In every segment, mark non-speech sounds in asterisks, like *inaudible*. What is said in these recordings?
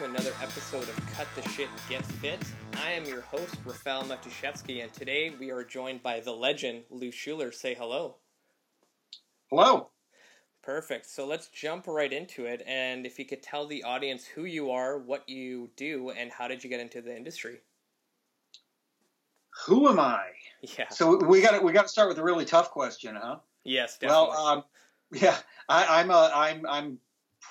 to another episode of Cut the Shit Get Fit. I am your host, Rafael Matuszewski, and today we are joined by the legend, Lou Schuler. Say hello. Hello. Perfect. So let's jump right into it. And if you could tell the audience who you are, what you do, and how did you get into the industry? Who am I? Yeah. So we got we got to start with a really tough question, huh? Yes, definitely. Well, um, yeah, I, I'm a I'm I'm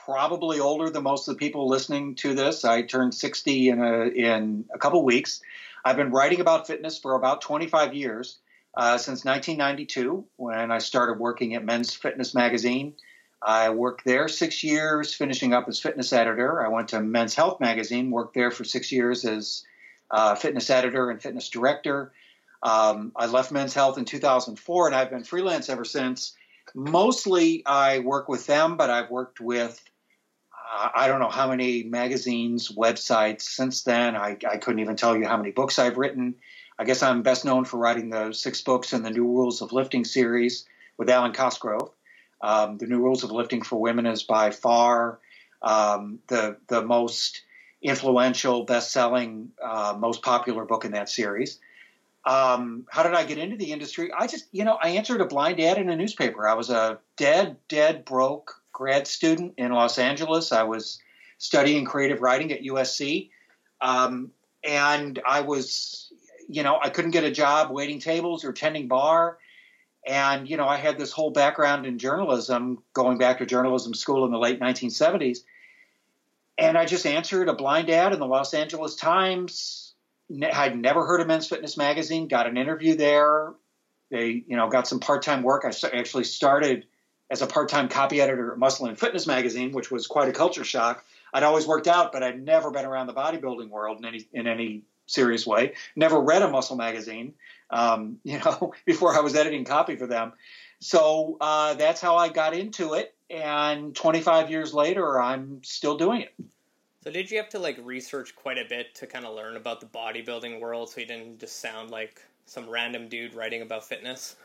probably older than most of the people listening to this. I turned 60 in a in a couple weeks. I've been writing about fitness for about 25 years, uh, since 1992 when I started working at Men's Fitness Magazine. I worked there six years, finishing up as fitness editor. I went to Men's Health Magazine, worked there for six years as uh, fitness editor and fitness director. Um, I left Men's Health in 2004, and I've been freelance ever since. Mostly, I work with them, but I've worked with I don't know how many magazines, websites since then. I, I couldn't even tell you how many books I've written. I guess I'm best known for writing the six books in the New Rules of Lifting series with Alwyn Cosgrove. Um, the New Rules of Lifting for Women is by far um, the the most influential, best-selling, uh, most popular book in that series. Um, how did I get into the industry? I just, you know, I answered a blind ad in a newspaper. I was a dead, dead broke grad student in Los Angeles. I was studying creative writing at USC. Um, and I was, you know, I couldn't get a job waiting tables or tending bar. And, you know, I had this whole background in journalism, going back to journalism school in the late 1970s. And I just answered a blind ad in the Los Angeles Times. I'd never heard of Men's Fitness Magazine, got an interview there. They, you know, got some part time work. I actually started as a part-time copy editor at Muscle and Fitness magazine, which was quite a culture shock. I'd always worked out, but I'd never been around the bodybuilding world in any in any serious way. Never read a muscle magazine, um, *laughs* you know, before I was editing copy for them. So uh, that's how I got into it. And 25 years later, I'm still doing it. So did you have to like research quite a bit to kind of learn about the bodybuilding world, so you didn't just sound like some random dude writing about fitness?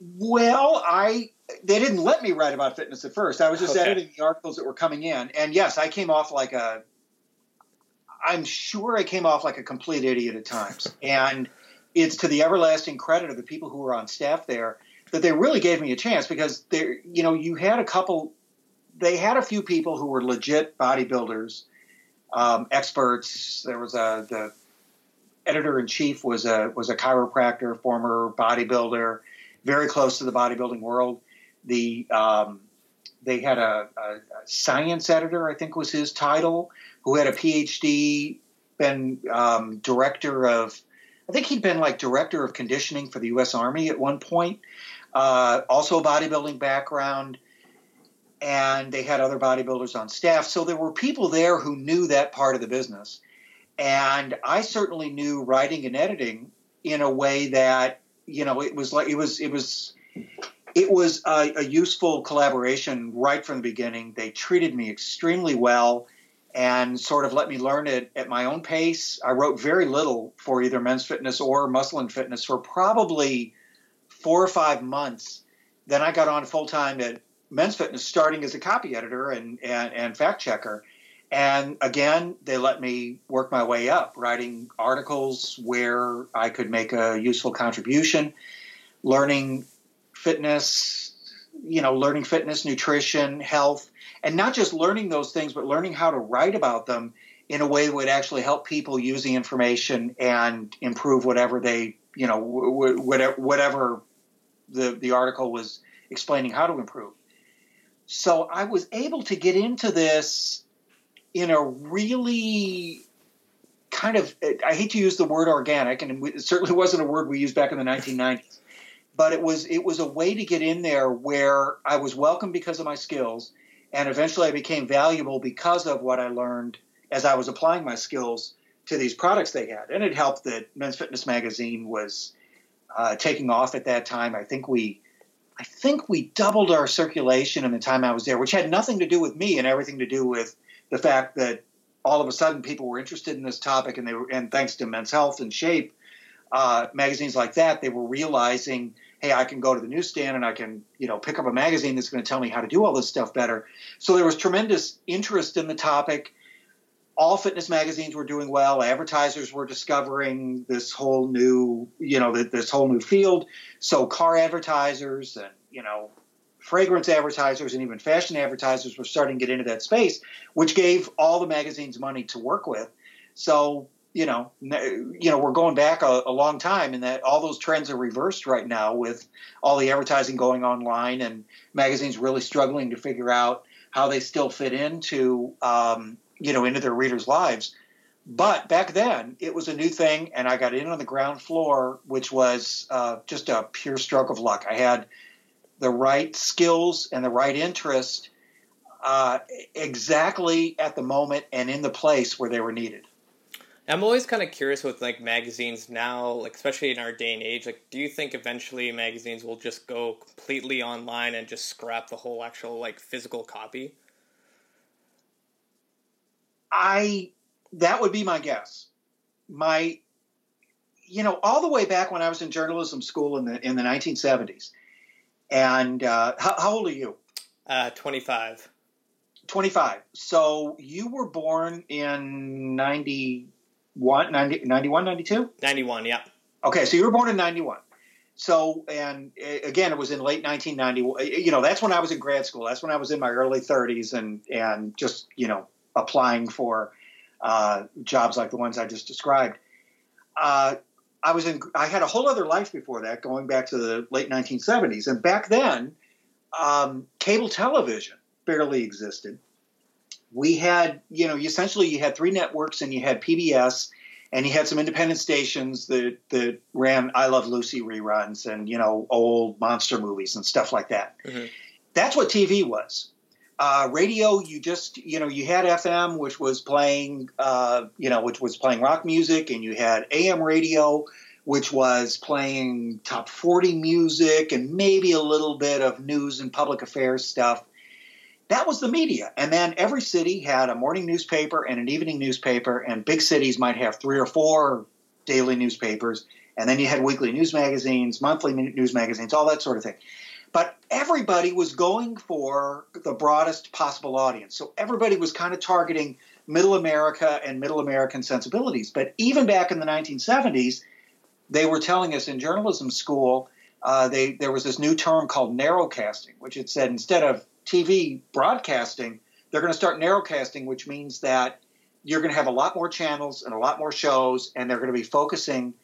Well, I they didn't let me write about fitness at first. I was just okay. editing the articles that were coming in, and yes, I came off like a. I'm sure I came off like a complete idiot at times, *laughs* and it's to the everlasting credit of the people who were on staff there that they really gave me a chance because there, you know, you had a couple. They had a few people who were legit bodybuilders, um, experts. There was a the editor in chief was a was a chiropractor, former bodybuilder very close to the bodybuilding world. The um, they had a, a, science editor, I think was his title, who had a PhD, been um, director of, I think he'd been like director of conditioning for the U.S. Army at one point. Uh, also a bodybuilding background, and they had other bodybuilders on staff. So there were people there who knew that part of the business, and I certainly knew writing and editing in a way that you know, it was like it was it was it was a, a, useful collaboration right from the beginning. They treated me extremely well and sort of let me learn it at my own pace. I wrote very little for either men's fitness or muscle and fitness for probably four or five months. Then I got on full time at men's fitness, starting as a copy editor and, and, and fact checker. And again, they let me work my way up, writing articles where I could make a useful contribution, learning fitness, you know, learning fitness, nutrition, health, and not just learning those things, but learning how to write about them in a way that would actually help people use the information and improve whatever they, you know, whatever, whatever the, the article was explaining how to improve. So I was able to get into this in a really kind of I hate to use the word organic, and it certainly wasn't a word we used back in the 1990s. But it was it was a way to get in there where I was welcome because of my skills, and eventually I became valuable because of what I learned as I was applying my skills to these products they had. And it helped that Men's Fitness Magazine was uh, taking off at that time. I think we I think we doubled our circulation in the time I was there, which had nothing to do with me and everything to do with the fact that all of a sudden people were interested in this topic, and they were, and thanks to Men's Health and Shape, uh, magazines like that, they were realizing hey, I can go to the newsstand and I can, you know, pick up a magazine that's going to tell me how to do all this stuff better. So there was tremendous interest in the topic. All fitness magazines were doing well. Advertisers were discovering this whole new, you know, this whole new field. So car advertisers and, you know, fragrance advertisers and even fashion advertisers were starting to get into that space, which gave all the magazines money to work with. So you know, you know, we're going back a, a, long time, and that all those trends are reversed right now with all the advertising going online and magazines really struggling to figure out how they still fit into, um, you know, into their readers' lives. But back then, it was a new thing, and I got in on the ground floor, which was uh, just a pure stroke of luck. I had the right skills and the right interest uh, exactly at the moment and in the place where they were needed. I'm always kind of curious with like magazines now, like especially in our day and age. Like, do you think eventually magazines will just go completely online and just scrap the whole actual like physical copy? I that would be my guess. My, you know, all the way back when I was in journalism school in the in the 1970s, and uh, how, how old are you? Uh, 25. 25. So you were born in 90 91, 90, 91, 92? 91, yeah. Okay, so you were born in 91. So, and again, it was in late 1990. You know, that's when I was in grad school. That's when I was in my early 30s and, and just, you know, applying for uh, jobs like the ones I just described. Uh, I was in, I had a whole other life before that, going back to the late 1970s. And back then, um, cable television barely existed we had, you know, essentially you had three networks and you had PBS and you had some independent stations that, that ran I Love Lucy reruns and, you know, old monster movies and stuff like that. Mm-hmm. That's what TV was. Uh, radio, you just, you know, you had FM, which was playing, uh, you know, which was playing rock music, and you had AM radio, which was playing top 40 music and maybe a little bit of news and public affairs stuff that was the media. And then every city had a morning newspaper and an evening newspaper, and big cities might have three or four daily newspapers. And then you had weekly news magazines, monthly news magazines, all that sort of thing. But everybody was going for the broadest possible audience. So everybody was kind of targeting middle America and middle American sensibilities. But even back in the 1970s, they were telling us in journalism school, uh, they, there was this new term called narrowcasting, which it said instead of TV broadcasting, they're going to start narrowcasting, which means that you're going to have a lot more channels and a lot more shows, and they're going to be focusing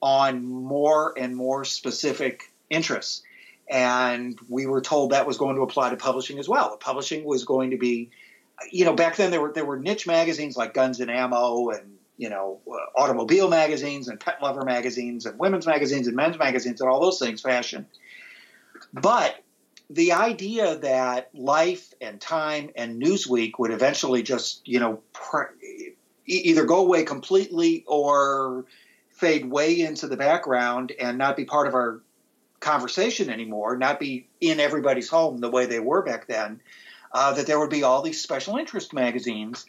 on more and more specific interests. And we were told that was going to apply to publishing as well. Publishing was going to be, you know, back then there were there were niche magazines like Guns and Ammo and you know uh, automobile magazines and pet lover magazines and women's magazines and men's magazines and all those things, fashion. But the idea that Life and Time and Newsweek would eventually just, you know, pr- either go away completely or fade way into the background and not be part of our conversation anymore, not be in everybody's home the way they were back then, uh, that there would be all these special interest magazines.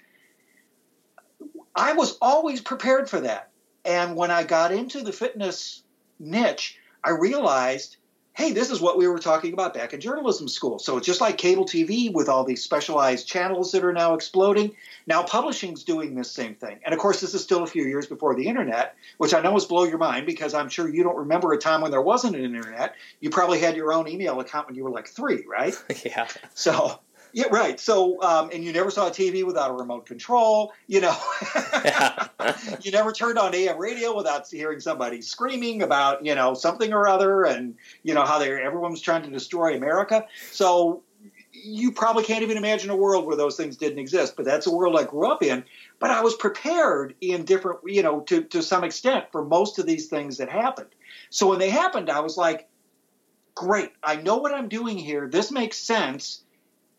I was always prepared for that. And when I got into the fitness niche, I realized hey, this is what we were talking about back in journalism school. So it's just like cable TV with all these specialized channels that are now exploding. Now publishing's doing this same thing. And of course, this is still a few years before the internet, which I know will blow your mind because I'm sure you don't remember a time when there wasn't an internet. You probably had your own email account when you were like three, right? *laughs* yeah. So yeah, right. So, um, and you never saw a TV without a remote control. You know, *laughs* you never turned on AM radio without hearing somebody screaming about you know something or other, and you know how they everyone was trying to destroy America. So, you probably can't even imagine a world where those things didn't exist. But that's a world I grew up in. But I was prepared in different, you know, to to some extent for most of these things that happened. So when they happened, I was like, great. I know what I'm doing here. This makes sense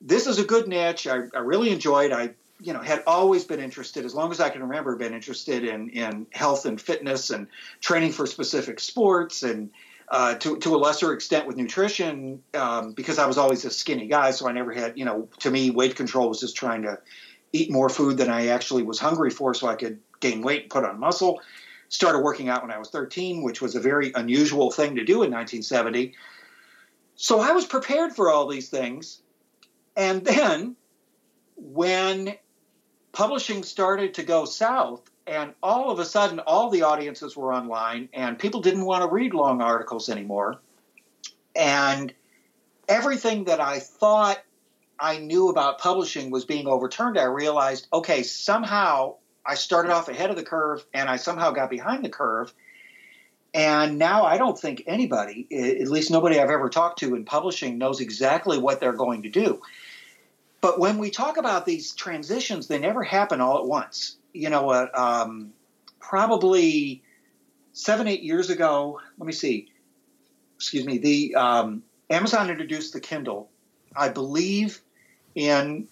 this is a good niche. I, I really enjoyed. I you know had always been interested as long as I can remember been interested in in health and fitness and training for specific sports and uh, to to a lesser extent with nutrition um, because I was always a skinny guy so I never had you know to me weight control was just trying to eat more food than I actually was hungry for so I could gain weight and put on muscle started working out when I was 13, which was a very unusual thing to do in 1970. So I was prepared for all these things. And then when publishing started to go south, and all of a sudden all the audiences were online, and people didn't want to read long articles anymore. And everything that I thought I knew about publishing was being overturned, I realized, okay, somehow I started off ahead of the curve and I somehow got behind the curve. And now I don't think anybody, at least nobody I've ever talked to in publishing, knows exactly what they're going to do. But when we talk about these transitions, they never happen all at once. You know, uh, um, probably seven, eight years ago, let me see, excuse me, the um, Amazon introduced the Kindle, I believe, in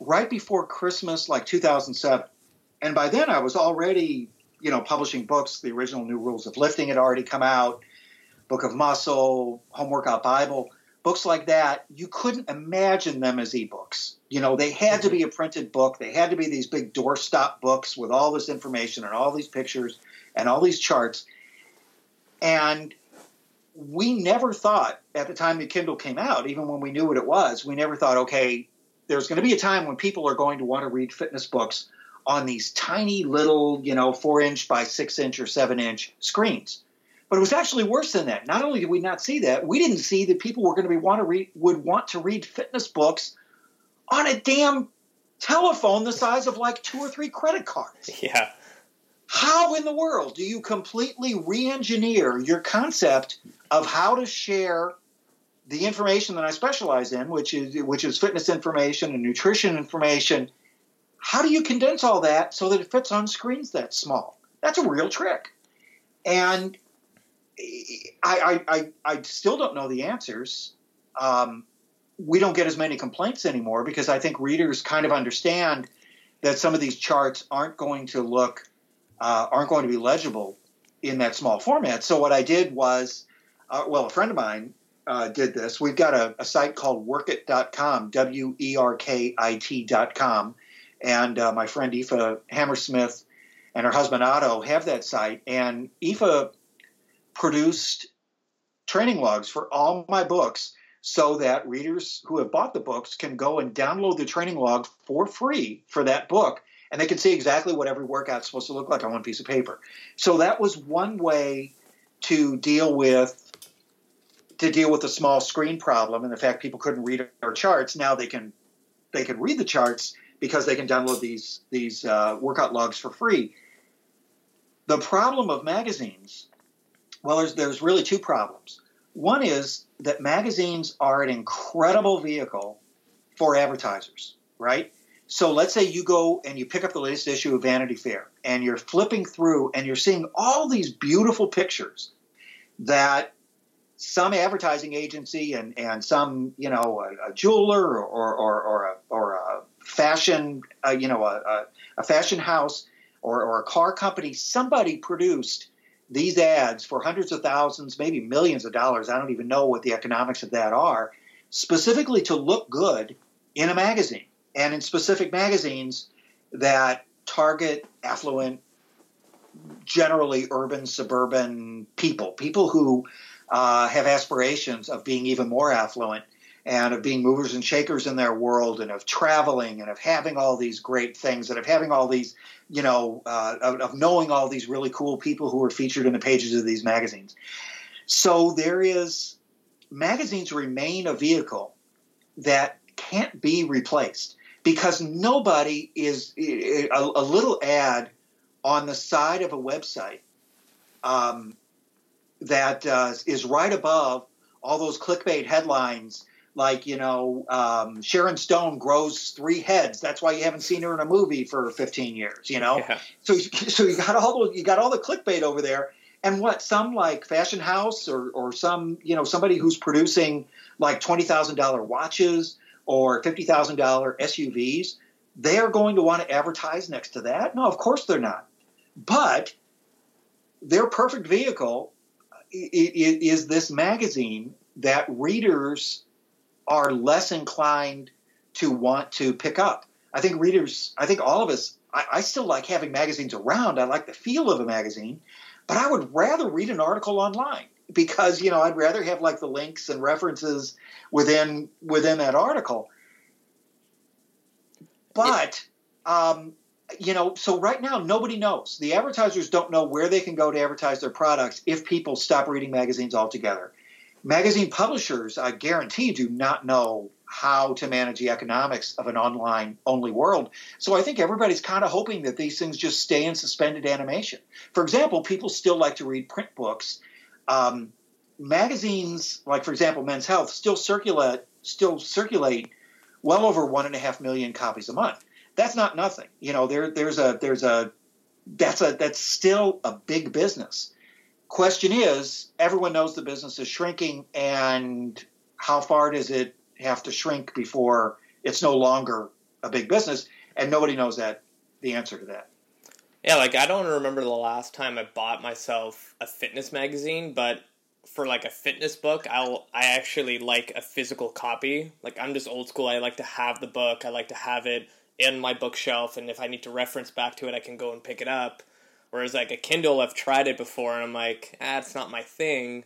right before Christmas, like 2007. And by then I was already, you know, publishing books. The original New Rules of Lifting had already come out, Book of Muscle, Home Workout Bible, books like that. You couldn't imagine them as ebooks. You know, they had to be a printed book. They had to be these big doorstop books with all this information and all these pictures and all these charts. And we never thought at the time the Kindle came out, even when we knew what it was, we never thought, okay, there's going to be a time when people are going to want to read fitness books on these tiny little, you know, four inch by six inch or seven inch screens. But it was actually worse than that. Not only did we not see that, we didn't see that people were going to be want to read would want to read fitness books on a damn telephone the size of like two or three credit cards. *laughs* Yeah. How in the world do you completely re-engineer your concept of how to share the information that I specialize in, which is which is fitness information and nutrition information? How do you condense all that so that it fits on screens that small? That's a real trick. And I, I, I, still don't know the answers. Um, we don't get as many complaints anymore because I think readers kind of understand that some of these charts aren't going to look uh, aren't going to be legible in that small format. So what I did was, uh, well, a friend of mine uh, did this. We've got a, a site called werkit.com, W E R K I T.com. And uh, my friend Aoife Hammersmith and her husband Otto have that site. And Aoife produced training logs for all my books so that readers who have bought the books can go and download the training log for free for that book and they can see exactly what every workout's supposed to look like on one piece of paper. So that was one way to deal with to deal with the small screen problem and the fact people couldn't read our charts. Now they can they can read the charts because they can download these these uh, workout logs for free. The problem of magazines, well, there's there's really two problems. One is that magazines are an incredible vehicle for advertisers, right? So let's say you go and you pick up the latest issue of Vanity Fair and you're flipping through and you're seeing all these beautiful pictures that some advertising agency and, and some, you know, a, a jeweler or, or, or, a, or a fashion, uh, you know, a, a fashion house or, or a car company, somebody produced these ads for hundreds of thousands, maybe millions of dollars. I don't even know what the economics of that are, specifically to look good in a magazine and in specific magazines that target affluent, generally urban, suburban people, people who uh, have aspirations of being even more affluent and of being movers and shakers in their world and of traveling and of having all these great things and of having all these, you know, uh, of, of knowing all these really cool people who are featured in the pages of these magazines. So there is, magazines remain a vehicle that can't be replaced because nobody is a, a little ad on the side of a website um, that uh, is right above all those clickbait headlines like you know um, Sharon Stone grows three heads. That's why you haven't seen her in a movie for 15 years. You know, yeah. so so you got all the, you got all the clickbait over there, and what some like fashion house or or some you know somebody who's producing like twenty thousand dollar watches or $50,000 SUVs, they are going to want to advertise next to that? No, of course they're not. But their perfect vehicle is this magazine that readers are less inclined to want to pick up. I think readers, I think all of us I, I still like having magazines around. I like the feel of a magazine, but I would rather read an article online because you know I'd rather have like the links and references within within that article. But um, you know, so right now nobody knows. The advertisers don't know where they can go to advertise their products if people stop reading magazines altogether. Magazine publishers, I guarantee, do not know how to manage the economics of an online only world. So I think everybody's kind of hoping that these things just stay in suspended animation. For example, people still like to read print books. Um, magazines, like for example, Men's Health, still circulate still circulate well over one and a half million copies a month. That's not nothing. You know, there there's a there's a that's a that's still a big business. Question is, everyone knows the business is shrinking, and how far does it have to shrink before it's no longer a big business? And nobody knows that the answer to that. Yeah, like I don't remember the last time I bought myself a fitness magazine, but for like a fitness book, I'll I actually like a physical copy. Like I'm just old school. I like to have the book. I like to have it in my bookshelf, and if I need to reference back to it, I can go and pick it up. Whereas like a Kindle, I've tried it before, and I'm like, ah, it's not my thing.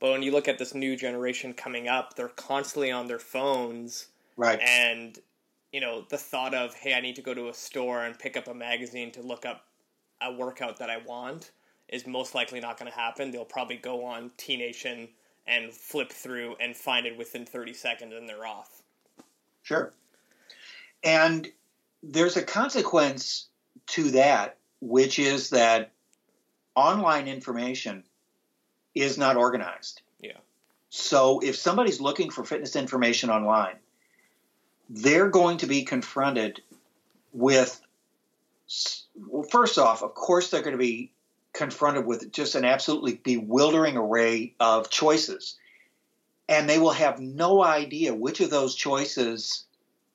But when you look at this new generation coming up, they're constantly on their phones, right? And you know the thought of hey, I need to go to a store and pick up a magazine to look up a workout that I want is most likely not going to happen. They'll probably go on T Nation and flip through and find it within 30 seconds and they're off. Sure. And there's a consequence to that, which is that online information is not organized. Yeah. So if somebody's looking for fitness information online, they're going to be confronted with well, first off, of course, they're going to be confronted with just an absolutely bewildering array of choices. And they will have no idea which of those choices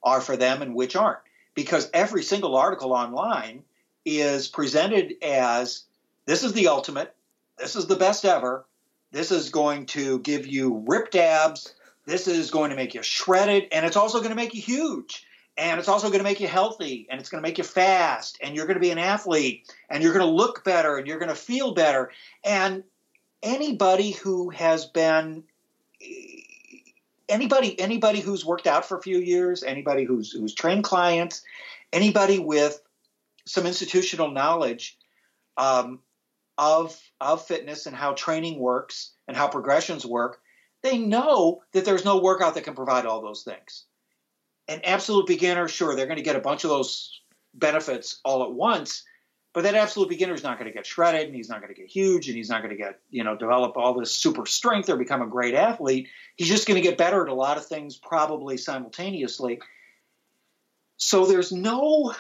are for them and which aren't. Because every single article online is presented as this is the ultimate, this is the best ever, this is going to give you ripped abs, this is going to make you shredded, and it's also going to make you huge and it's also going to make you healthy and it's going to make you fast and you're going to be an athlete and you're going to look better and you're going to feel better and anybody who has been anybody anybody who's worked out for a few years anybody who's who's trained clients anybody with some institutional knowledge um, of of fitness and how training works and how progressions work they know that there's no workout that can provide all those things an absolute beginner, sure, they're going to get a bunch of those benefits all at once, but that absolute beginner is not going to get shredded and he's not going to get huge and he's not going to get, you know, develop all this super strength or become a great athlete. He's just going to get better at a lot of things probably simultaneously. So there's no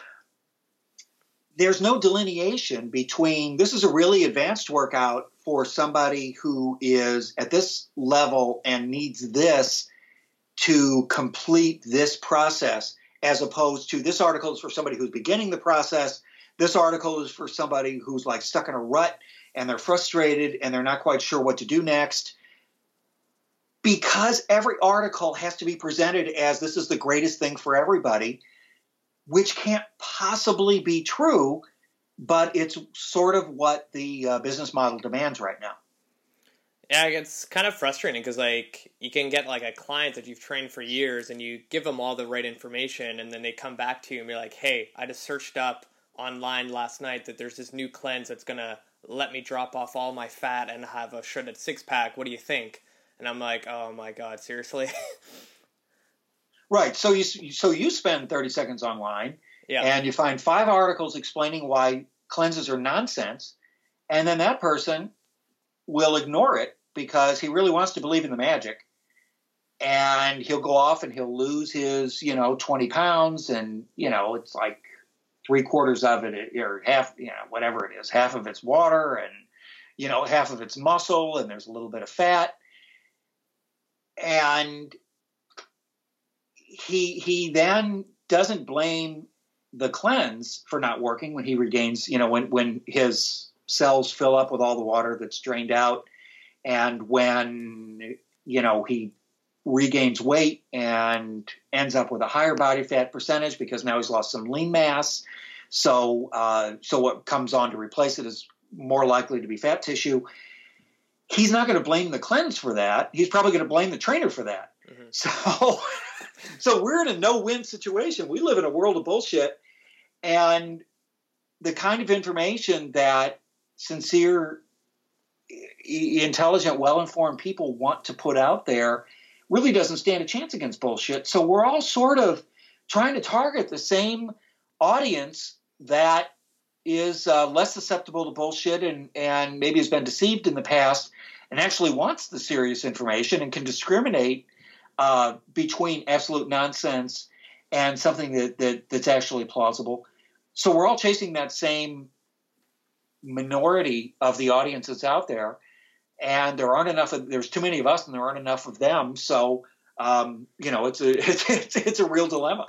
there's no delineation between this is a really advanced workout for somebody who is at this level and needs this to complete this process as opposed to this article is for somebody who's beginning the process. This article is for somebody who's like stuck in a rut and they're frustrated and they're not quite sure what to do next. Because every article has to be presented as this is the greatest thing for everybody which can't possibly be true but it's sort of what the uh, business model demands right now yeah, it's kind of frustrating because like you can get like a client that you've trained for years and you give them all the right information and then they come back to you and be like, "Hey, I just searched up online last night that there's this new cleanse that's gonna let me drop off all my fat and have a shredded six pack. What do you think?" And I'm like, "Oh my god, seriously." *laughs* right. So you so you spend 30 seconds online, yeah. and you find five articles explaining why cleanses are nonsense, and then that person will ignore it because he really wants to believe in the magic. And he'll go off and he'll lose his, you know, 20 pounds. And, you know, it's like three quarters of it, or half, you know, whatever it is, half of it's water and, you know, half of it's muscle and there's a little bit of fat. And he, he then doesn't blame the cleanse for not working when he regains, you know, when, when his cells fill up with all the water that's drained out and when you know he regains weight and ends up with a higher body fat percentage because now he's lost some lean mass So, uh, so what comes on to replace it is more likely to be fat tissue. He's not going to blame the cleanse for that. He's probably going to blame the trainer for that. Mm-hmm. So, *laughs* so we're in a no-win situation. We live in a world of bullshit, and the kind of information that sincere, intelligent, well-informed people want to put out there really doesn't stand a chance against bullshit. So we're all sort of trying to target the same audience that is uh, less susceptible to bullshit and, and maybe has been deceived in the past and actually wants the serious information and can discriminate uh, between absolute nonsense and something that, that that's actually plausible. So we're all chasing that same minority of the audience that's out there, and there aren't enough. Of, there's too many of us, and there aren't enough of them. So um, you know, it's a *laughs* it's, it's, it's a real dilemma.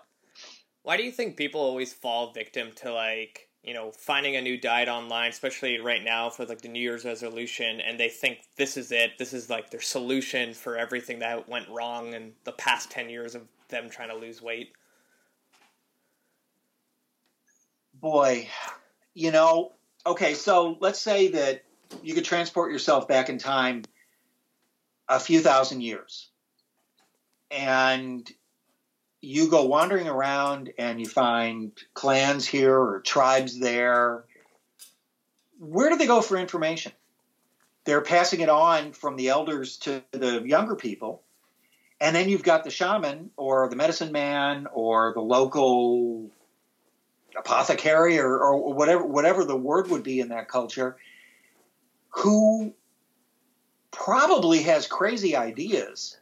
Why do you think people always fall victim to like you know, finding a new diet online, especially right now for like the New Year's resolution, and they think this is it. This is like their solution for everything that went wrong in the past 10 years of them trying to lose weight. Boy, you know, okay, so let's say that you could transport yourself back in time a few thousand years. And you go wandering around and you find clans here or tribes there. Where do they go for information? They're passing it on from the elders to the younger people. And then you've got the shaman or the medicine man or the local apothecary or, or whatever whatever the word would be in that culture who probably has crazy ideas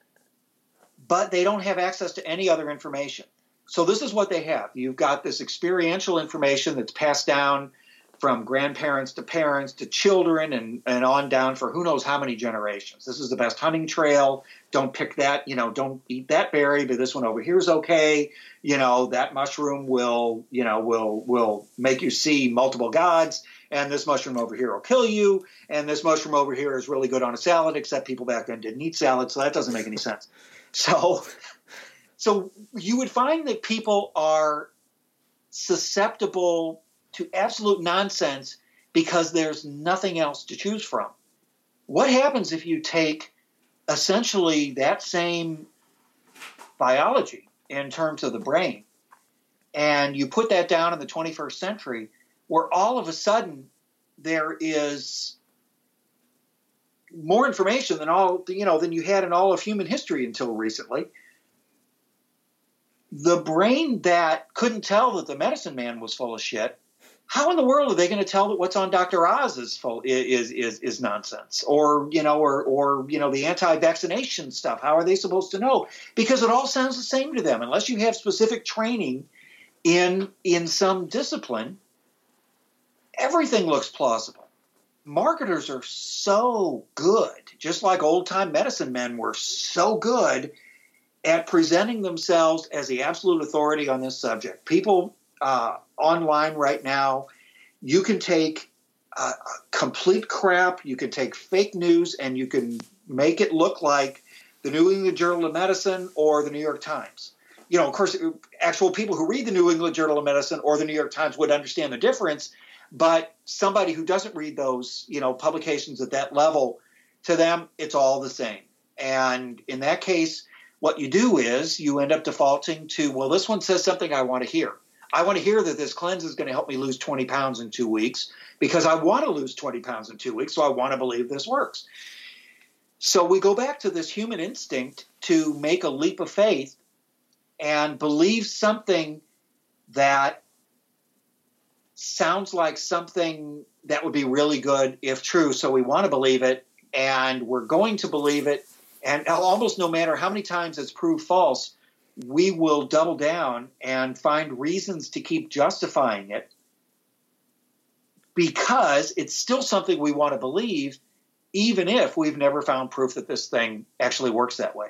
but they don't have access to any other information. So this is what they have. You've got this experiential information that's passed down from grandparents to parents to children and, and on down for who knows how many generations. This is the best hunting trail. Don't pick that, you know, don't eat that berry, but this one over here is okay. You know, that mushroom will, you know, will will make you see multiple gods, and this mushroom over here will kill you, and this mushroom over here is really good on a salad, except people back then didn't eat salad, so that doesn't make any sense. So, so you would find that people are susceptible to absolute nonsense because there's nothing else to choose from. What happens if you take essentially that same biology in terms of the brain and you put that down in the 21st century where all of a sudden there is more information than all you know than you had in all of human history until recently. The brain that couldn't tell that the medicine man was full of shit. How in the world are they going to tell that what's on Dr. Oz is full is is is nonsense, or you know, or or you know, the anti-vaccination stuff? How are they supposed to know? Because it all sounds the same to them, unless you have specific training in in some discipline. Everything looks plausible marketers are so good, just like old time medicine men were so good at presenting themselves as the absolute authority on this subject. People uh, online right now, you can take uh, complete crap, you can take fake news, and you can make it look like the New England Journal of Medicine or the New York Times. You know, of course, actual people who read the New England Journal of Medicine or the New York Times would understand the difference but somebody who doesn't read those, you know, publications at that level, to them, it's all the same. And in that case, what you do is you end up defaulting to, well, this one says something I want to hear. I want to hear that this cleanse is going to help me lose 20 pounds in two weeks because I want to lose 20 pounds in two weeks, so I want to believe this works. So we go back to this human instinct to make a leap of faith and believe something that sounds like something that would be really good if true. So we want to believe it, and we're going to believe it. And almost no matter how many times it's proved false, we will double down and find reasons to keep justifying it because it's still something we want to believe, even if we've never found proof that this thing actually works that way.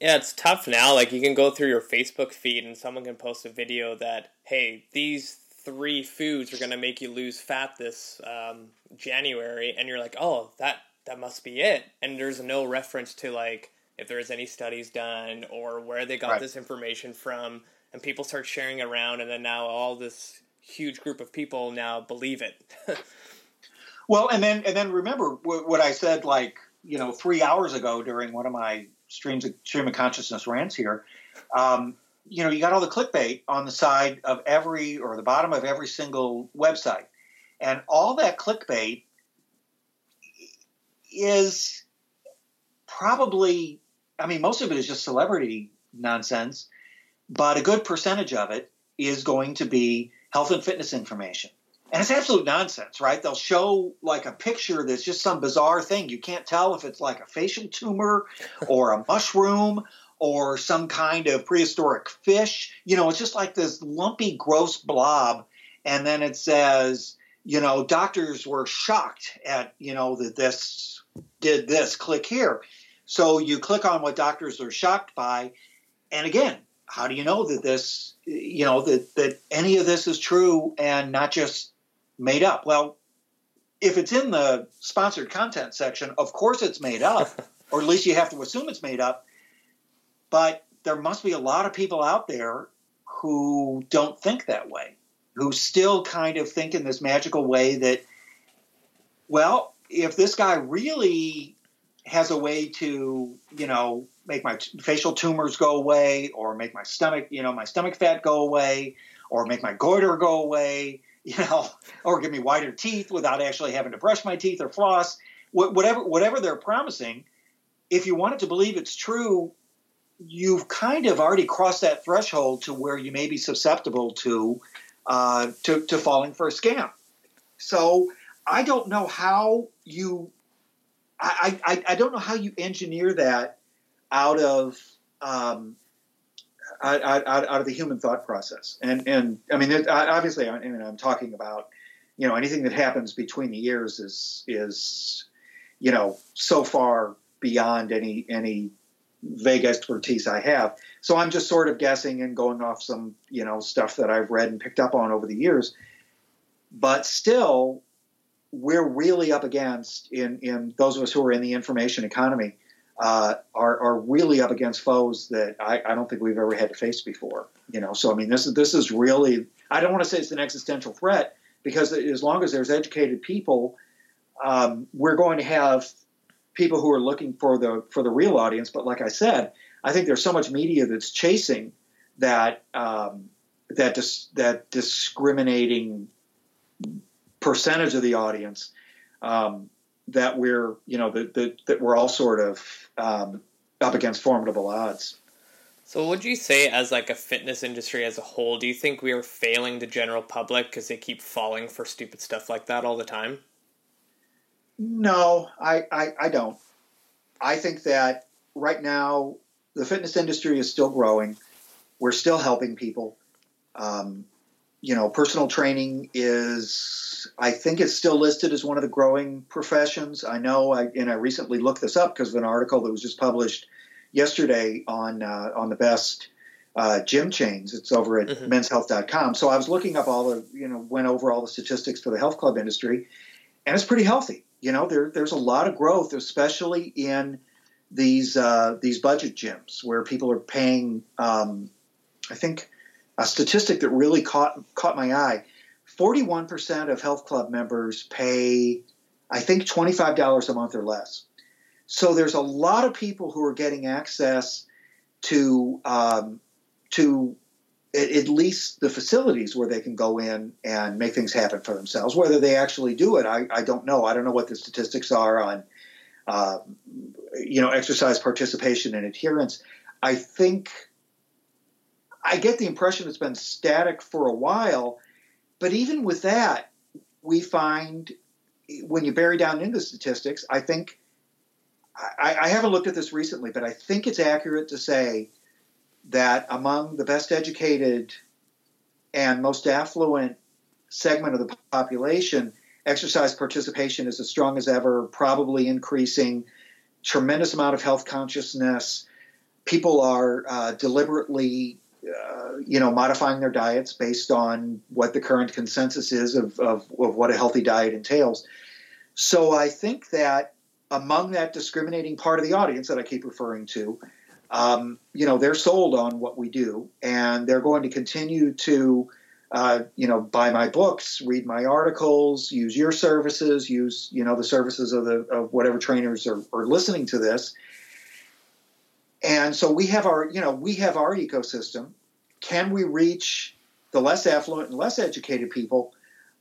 Yeah, it's tough now. Like you can go through your Facebook feed and someone can post a video that, hey, these three foods are going to make you lose fat this um, January, and you're like, oh, that that must be it. And there's no reference to like if there's any studies done or where they got right. this information from, and people start sharing around, and then now all this huge group of people now believe it. *laughs* well, and then and then remember what I said like you know three hours ago during one of my streams of stream of consciousness rants here. Um, you know, you got all the clickbait on the side of every or the bottom of every single website, and all that clickbait is probably, I mean, most of it is just celebrity nonsense, but a good percentage of it is going to be health and fitness information. And it's absolute nonsense, right? They'll show like a picture that's just some bizarre thing. You can't tell if it's like a facial tumor or a mushroom or some kind of prehistoric fish. You know, it's just like this lumpy, gross blob. And then it says, you know, doctors were shocked at, you know, that this did this, click here. So you click on what doctors are shocked by. And again, how do you know that this, you know, that, that any of this is true and not just made up? Well, if it's in the sponsored content section, of course it's made up, *laughs* or at least you have to assume it's made up. But there must be a lot of people out there who don't think that way, who still kind of think in this magical way that, well, if this guy really has a way to, you know, make my t- facial tumors go away or make my stomach, you know, my stomach fat go away or make my goiter go away, *laughs* you know, or give me whiter teeth without actually having to brush my teeth or floss, wh- whatever whatever they're promising, if you wanted to believe it's true, you've kind of already crossed that threshold to where you may be susceptible to uh, to, to falling for a scam. So I don't know how you I, I, I don't know how you engineer that out of um, out, out, out, of the human thought process. And and I mean, obviously, I mean, I'm talking about you know anything that happens between the ears is is you know so far beyond any any vague expertise I have. So I'm just sort of guessing and going off some you know stuff that I've read and picked up on over the years. But still, we're really up against in in those of us who are in the information economy uh, are are really up against foes that I, I don't think we've ever had to face before. You know, so I mean, this is this is really I don't want to say it's an existential threat because as long as there's educated people, um, we're going to have people who are looking for the for the real audience. But like I said, I think there's so much media that's chasing that um, that dis- that discriminating percentage of the audience um, that we're you know that, that, that we're all sort of um, up against formidable odds. So, would you say, as like a fitness industry as a whole, do you think we are failing the general public because they keep falling for stupid stuff like that all the time? No, I, I, I don't. I think that right now the fitness industry is still growing. We're still helping people. Um, you know, personal training is, I think it's still listed as one of the growing professions. I know, I, and I recently looked this up because of an article that was just published yesterday on uh, on the best uh, gym chains. It's over at mm-hmm. menshealth.com. So I was looking up all the, you know, went over all the statistics for the health club industry, and it's pretty healthy. You know, there, there's a lot of growth, especially in these uh, these budget gyms where people are paying. Um, I think a statistic that really caught caught my eye: forty-one percent of health club members pay, I think, twenty-five dollars a month or less. So there's a lot of people who are getting access to um, to at least the facilities where they can go in and make things happen for themselves. Whether they actually do it, I, I don't know. I don't know what the statistics are on, uh, you know, exercise participation and adherence. I think I get the impression it's been static for a while, but even with that, we find when you bury down into statistics, I think I, I haven't looked at this recently, but I think it's accurate to say that among the best educated and most affluent segment of the population, exercise participation is as strong as ever, probably increasing, tremendous amount of health consciousness. People are uh, deliberately uh, you know, modifying their diets based on what the current consensus is of, of, of what a healthy diet entails. So I think that among that discriminating part of the audience that I keep referring to, um, you know, they're sold on what we do, and they're going to continue to uh, you know, buy my books, read my articles, use your services, use you know the services of the of whatever trainers are, are listening to this. And so we have our you know we have our ecosystem. Can we reach the less affluent and less educated people?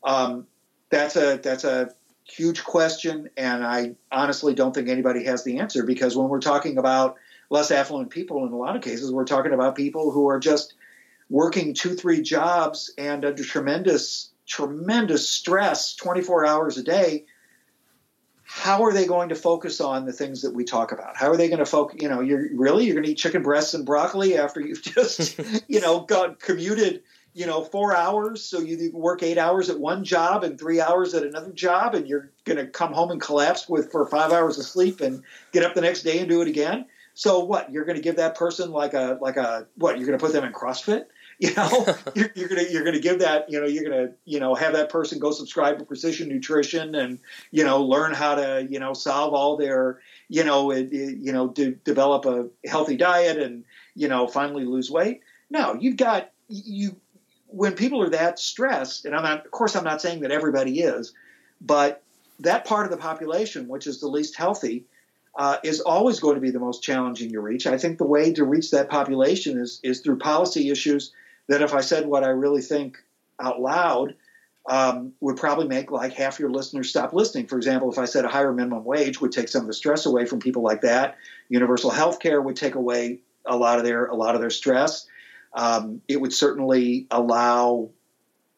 Um, that's a that's a huge question, and I honestly don't think anybody has the answer because when we're talking about less affluent people, in a lot of cases, we're talking about people who are just working two, three jobs and under tremendous, tremendous stress, 24 hours a day. How are they going to focus on the things that we talk about? How are they going to focus? You know, you're really you're going to eat chicken breasts and broccoli after you've *laughs* just, *laughs* you know, got commuted you know, four hours. So you work eight hours at one job and three hours at another job, and you're going to come home and collapse with for five hours of sleep and get up the next day and do it again. So what? You're going to give that person like a like a what? You're going to put them in CrossFit? *laughs* You know, *laughs* you're, you're, gonna you're gonna give that you know you're gonna you know have that person go subscribe to Precision Nutrition and you know learn how to you know solve all their you know it, it, you know de- develop a healthy diet and you know finally lose weight. No, you've got you when people are that stressed, and I'm not, of course, I'm not saying that everybody is, but that part of the population, which is the least healthy, uh, is always going to be the most challenging to reach. I think the way to reach that population is is through policy issues that, if I said what I really think out loud, um, would probably make like half your listeners stop listening. For example, if I said a higher minimum wage would take some of the stress away from people like that, universal health care would take away a lot of their a lot of their stress. Um, it would certainly allow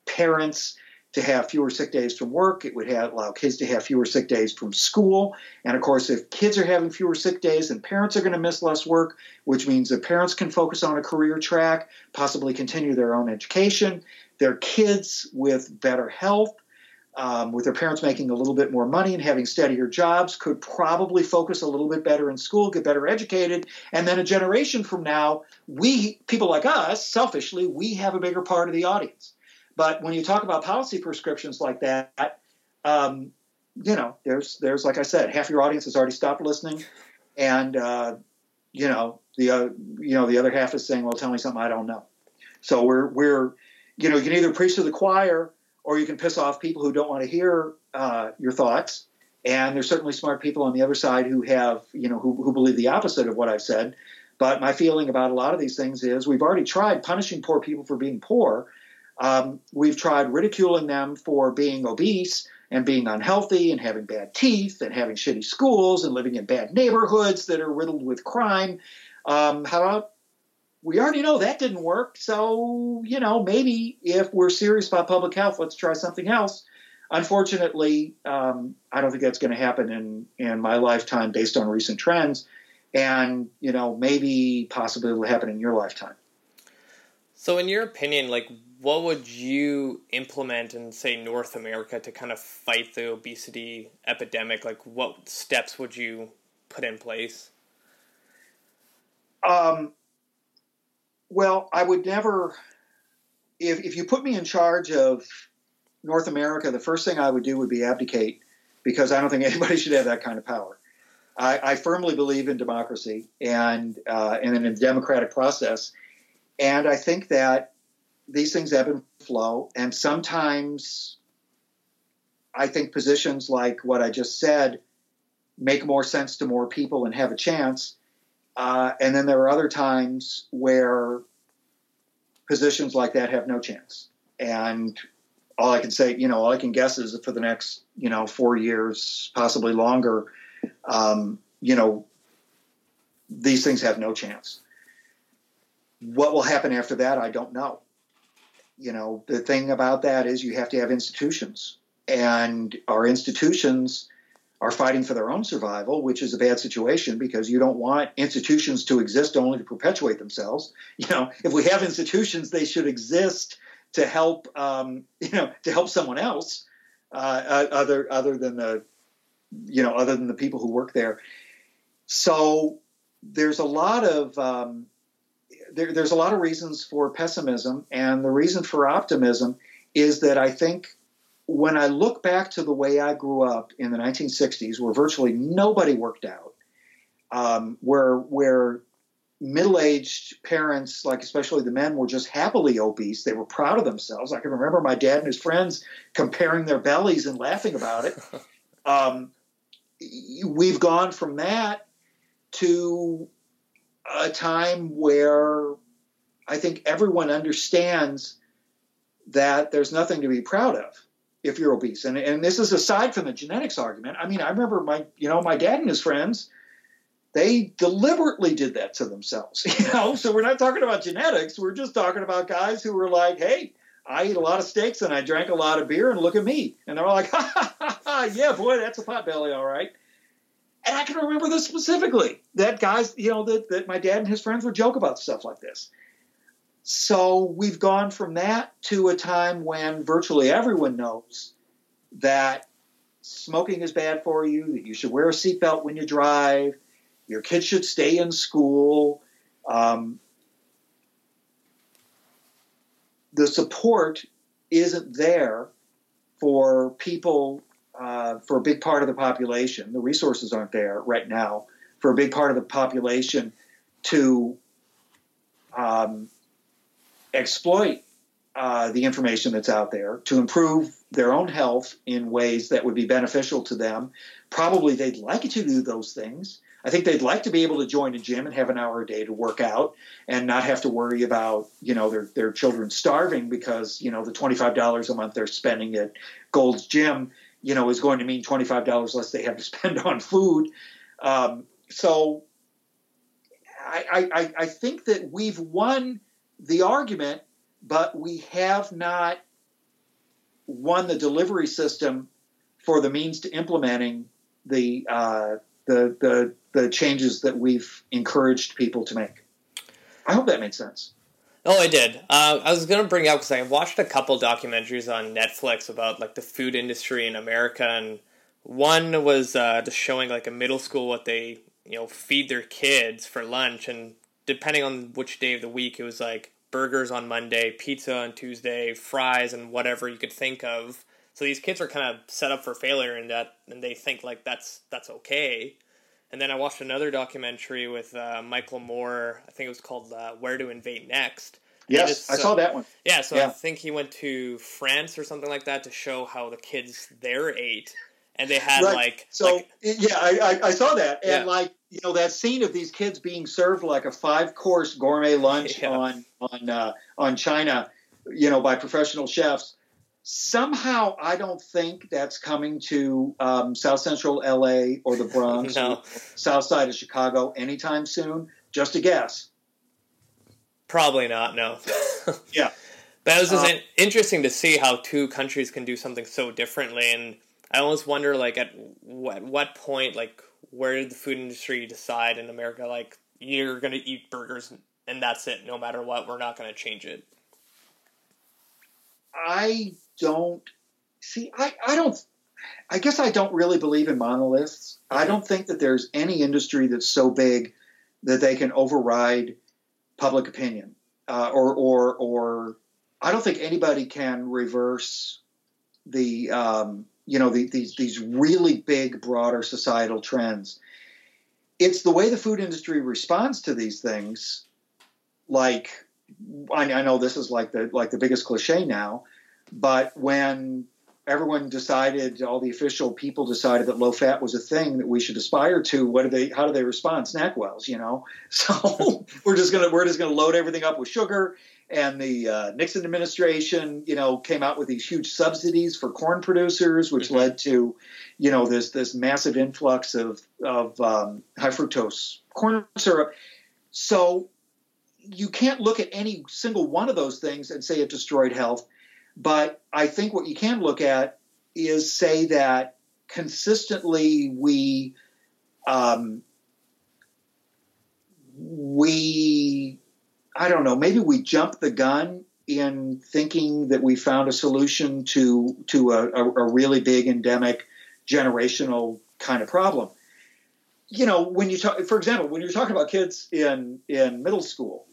parents to have fewer sick days from work. It would have, allow kids to have fewer sick days from school. And of course, if kids are having fewer sick days, then parents are going to miss less work, which means that parents can focus on a career track, possibly continue their own education. Their kids with better health um, with their parents making a little bit more money and having steadier jobs, could probably focus a little bit better in school, get better educated, and then a generation from now, we people like us, selfishly, we have a bigger part of the audience. But when you talk about policy prescriptions like that, um, you know, there's there's like I said, half your audience has already stopped listening, and uh, you know the uh, you know the other half is saying, well, tell me something I don't know. So we're we're you know you can either preach to the choir or you can piss off people who don't want to hear uh, your thoughts. And there's certainly smart people on the other side who have, you know, who, who believe the opposite of what I've said. But my feeling about a lot of these things is we've already tried punishing poor people for being poor. Um, we've tried ridiculing them for being obese and being unhealthy and having bad teeth and having shitty schools and living in bad neighborhoods that are riddled with crime. Um, how about we already know that didn't work. So, you know, maybe if we're serious about public health, let's try something else. Unfortunately, um, I don't think that's going to happen in, in my lifetime based on recent trends. And, you know, maybe possibly it will happen in your lifetime. So, in your opinion, like, what would you implement in, say, North America to kind of fight the obesity epidemic? Like, what steps would you put in place? Um, well, I would never. If if you put me in charge of North America, the first thing I would do would be abdicate, because I don't think *laughs* anybody should have that kind of power. I, I firmly believe in democracy and uh, and in a democratic process, and I think that these things ebb and flow, and sometimes I think positions like what I just said make more sense to more people and have a chance. Uh, and then there are other times where positions like that have no chance. And all I can say, you know, all I can guess is that for the next, you know, four years, possibly longer, um, you know, these things have no chance. What will happen after that, I don't know. You know, the thing about that is you have to have institutions, and our institutions are fighting for their own survival, which is a bad situation because you don't want institutions to exist only to perpetuate themselves. *laughs* You know, if we have institutions, they should exist to help, um, *laughs* you know, to help someone else, uh, other other than the, you know, other than the people who work there. So there's a lot of um, there, there's a lot of reasons for pessimism, and the reason for optimism is that I think when I look back to the way I grew up in the 1960s, where virtually nobody worked out, um, where where middle-aged parents, like especially the men, were just happily obese. They were proud of themselves. I can remember my dad and his friends comparing their bellies and laughing about it. *laughs* Um, we've gone from that to a time where I think everyone understands that there's nothing to be proud of if you're obese. And, and this is aside from the genetics argument. I mean, I remember my, you know, my dad and his friends, they deliberately did that to themselves, *laughs* you know? So we're not talking about genetics. We're just talking about guys who were like, hey, I eat a lot of steaks and I drank a lot of beer and look at me. And they're like, *laughs* ha, ha, ha, ha yeah, boy, that's a pot belly, all right. And I can remember this specifically that guys, you know, that, that my dad and his friends would joke about stuff like this. So we've gone from that to a time when virtually everyone knows that smoking is bad for you, that you should wear a seatbelt when you drive, your kids should stay in school. Um, the support isn't there for people, uh, for a big part of the population. The resources aren't there right now for a big part of the population to um, exploit uh, the information that's out there to improve their own health in ways that would be beneficial to them. Probably they'd like to do those things. I think they'd like to be able to join a gym and have an hour a day to work out and not have to worry about, you know, their, their children starving because, you know, the $25 a month they're spending at Gold's Gym, you know, is going to mean $25 less they have to *laughs* spend on food. Um, so I, I, I think that we've won – the argument, but we have not won the delivery system for the means to implementing the uh, the, the the changes that we've encouraged people to make. I hope that made sense. Oh, I did. Uh, I was going to bring up because I watched a couple documentaries on Netflix about like the food industry in America, and one was uh, just showing like a middle school what they you know feed their kids for lunch, and depending on which day of the week, it was like burgers on Monday, pizza on Tuesday, fries, and whatever you could think of. So these kids are kind of set up for failure in that, and they think like that's that's okay. And then I watched another documentary with uh, Michael Moore. I think it was called uh, "Where to Invade Next." Yes, just, I saw that one. Yeah, so yeah. I think he went to France or something like that to show how the kids there ate, and they had right. like so. Like, yeah, I, I, I, saw that, and yeah. like you know that scene of these kids being served like a five course gourmet *laughs* lunch yeah. on on uh, on China, you know, by professional chefs. Somehow, I don't think that's coming to um, South Central LA or the Bronx, *laughs* no. South Side of Chicago anytime soon. Just a guess. Probably not. No. *laughs* yeah. *laughs* But it was just uh, interesting to see how two countries can do something so differently, and I almost wonder, like, at what what point, like, where did the food industry decide in America, like, you're going to eat burgers and that's it, no matter what, we're not going to change it? I don't see, I, I don't, I guess I don't really believe in monoliths. I don't think that there's any industry that's so big that they can override public opinion, uh, or, or, or I don't think anybody can reverse the um, you know the, these these really big broader societal trends it's the way the food industry responds to these things like I, I know this is like the like the biggest cliche now but when everyone decided all the official people decided that low fat was a thing that we should aspire to what do they how do they respond SnackWells you know *laughs* so *laughs* we're just gonna we're just gonna load everything up with sugar and the uh, Nixon administration, you know, came out with these huge subsidies for corn producers, which mm-hmm. led to, you know, this this massive influx of of um, high fructose corn syrup. So you can't look at any single one of those things and say it destroyed health. But I think what you can look at is say that consistently we um, we I don't know, maybe we jumped the gun in thinking that we found a solution to to a, a, a really big endemic generational kind of problem. You know, when you talk, for example, when you're talking about kids in in middle school,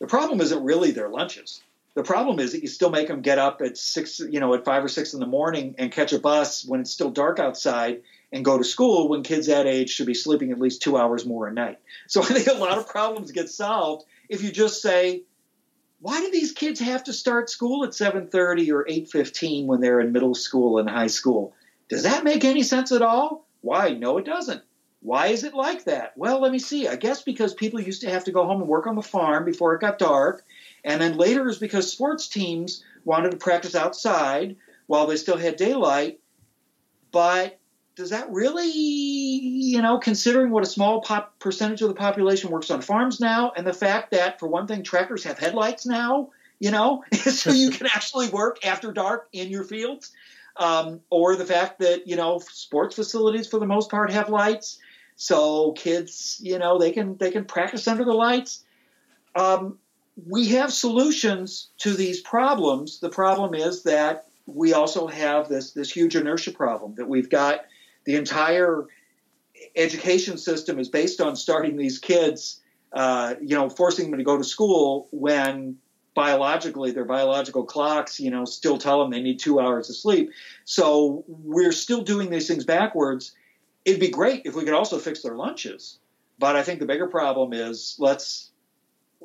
the problem isn't really their lunches. The problem is that you still make them get up at six, you know, at five or six in the morning and catch a bus when it's still dark outside and go to school when kids that age should be sleeping at least two hours more a night. So *laughs* I think a lot of problems get solved if you just say, why do these kids have to start school at 7:30 or 8:15 when they're in middle school and high school? Does that make any sense at all? Why? No, it doesn't. Why is it like that? Well, let me see. I guess because people used to have to go home and work on the farm before it got dark, and then later is because sports teams wanted to practice outside while they still had daylight. But does that really, you know, considering what a small pop percentage of the population works on farms now, and the fact that, for one thing, tractors have headlights now, you know, *laughs* so you can actually work after dark in your fields, um, or the fact that, you know, sports facilities for the most part have lights, so kids, you know, they can they can practice under the lights. Um, we have solutions to these problems. The problem is that we also have this this huge inertia problem that we've got the entire education system is based on starting these kids, uh, you know, forcing them to go to school when biologically their biological clocks, you know, still tell them they need two hours of sleep. So we're still doing these things backwards. It'd be great if we could also fix their lunches, but I think the bigger problem is let's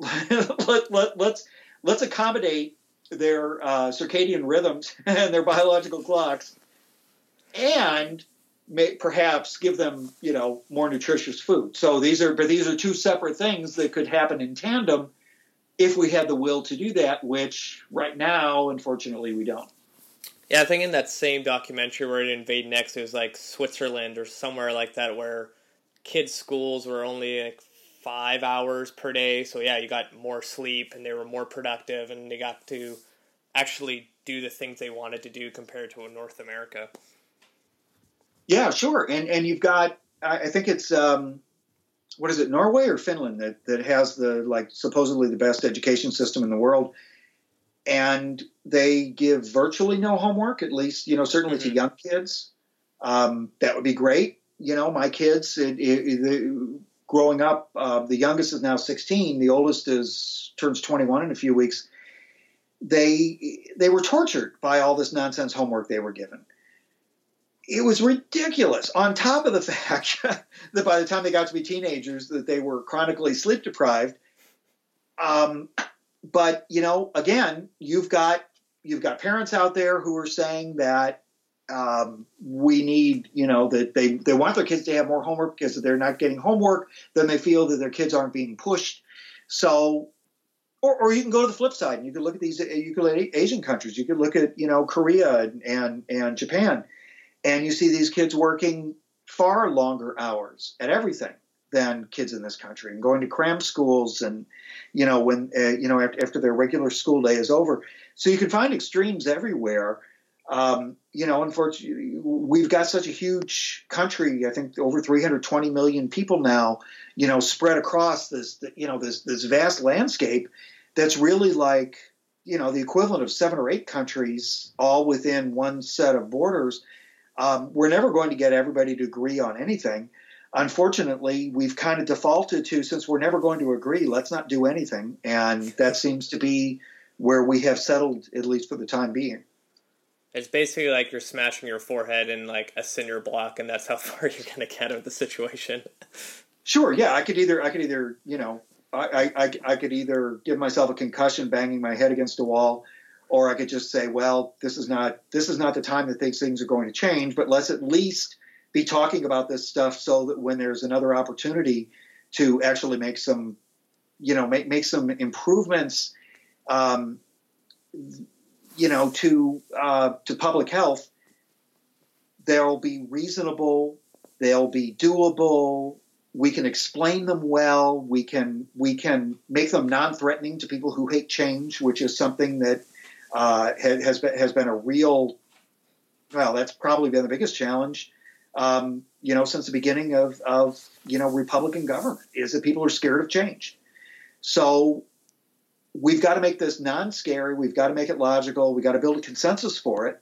*laughs* let, let, let's let's accommodate their uh, circadian rhythms *laughs* and their biological clocks, and may perhaps give them you know more nutritious food. So these are but these are two separate things that could happen in tandem if we had the will to do that, which right now, unfortunately, we don't. Yeah, I think in that same documentary where it invade next, it was like Switzerland or somewhere like that where kids' schools were only like five hours per day. So yeah, you got more sleep and they were more productive and they got to actually do the things they wanted to do compared to North America. Yeah, sure. And and you've got I think it's um, what is it, Norway or Finland that that has the like supposedly the best education system in the world. And they give virtually no homework, at least, you know, certainly mm-hmm. to young kids. Um, that would be great. You know, my kids, it, it, it, growing up, uh, the youngest is now 16, the oldest is turns 21 in a few weeks. They they were tortured by all this nonsense homework they were given it was ridiculous. On top of the *laughs* fact that by the time they got to be teenagers, that they were chronically sleep deprived. Um, but you know, again, you've got you've got parents out there who are saying that um, we need, you know, that they they want their kids to have more homework because if they're not getting homework, then they feel that their kids aren't being pushed. So. Or, or you can go to the flip side and you could look at these you could look at Asian countries. You could look at you know Korea and and, and Japan and you see these kids working far longer hours at everything than kids in this country and going to cram schools and you know when uh, you know after, after, their regular school day is over so you can find extremes everywhere um, you know unfortunately we've got such a huge country i think over 320 million people now you know spread across this you know this this vast landscape that's really like you know the equivalent of seven or eight countries all within one set of borders um, we're never going to get everybody to agree on anything. Unfortunately, we've kind of defaulted to since we're never going to agree, let's not do anything. And that seems to be where we have settled, at least for the time being. It's basically like you're smashing your forehead in like a cinder block, and that's how *laughs* far you're to get out of the situation. Sure. Yeah, I could either I could either you know I, I, I could either give myself a concussion banging my head against a wall, or I could just say, well, this is not this is not the time that these things are going to change, but let's at least be talking about this stuff so that when there's another opportunity to actually make some, you know, make make some improvements, um, you know, to uh, to public health, they'll be reasonable, they'll be doable. We can explain them well. We can we can make them non-threatening to people who hate change, which is something that uh, has been has been a real well that's probably been the biggest challenge um, you know since the beginning of, of you know Republican government is that people are scared of change so we've got to make this non-scary we've got to make it logical we've got to build a consensus for it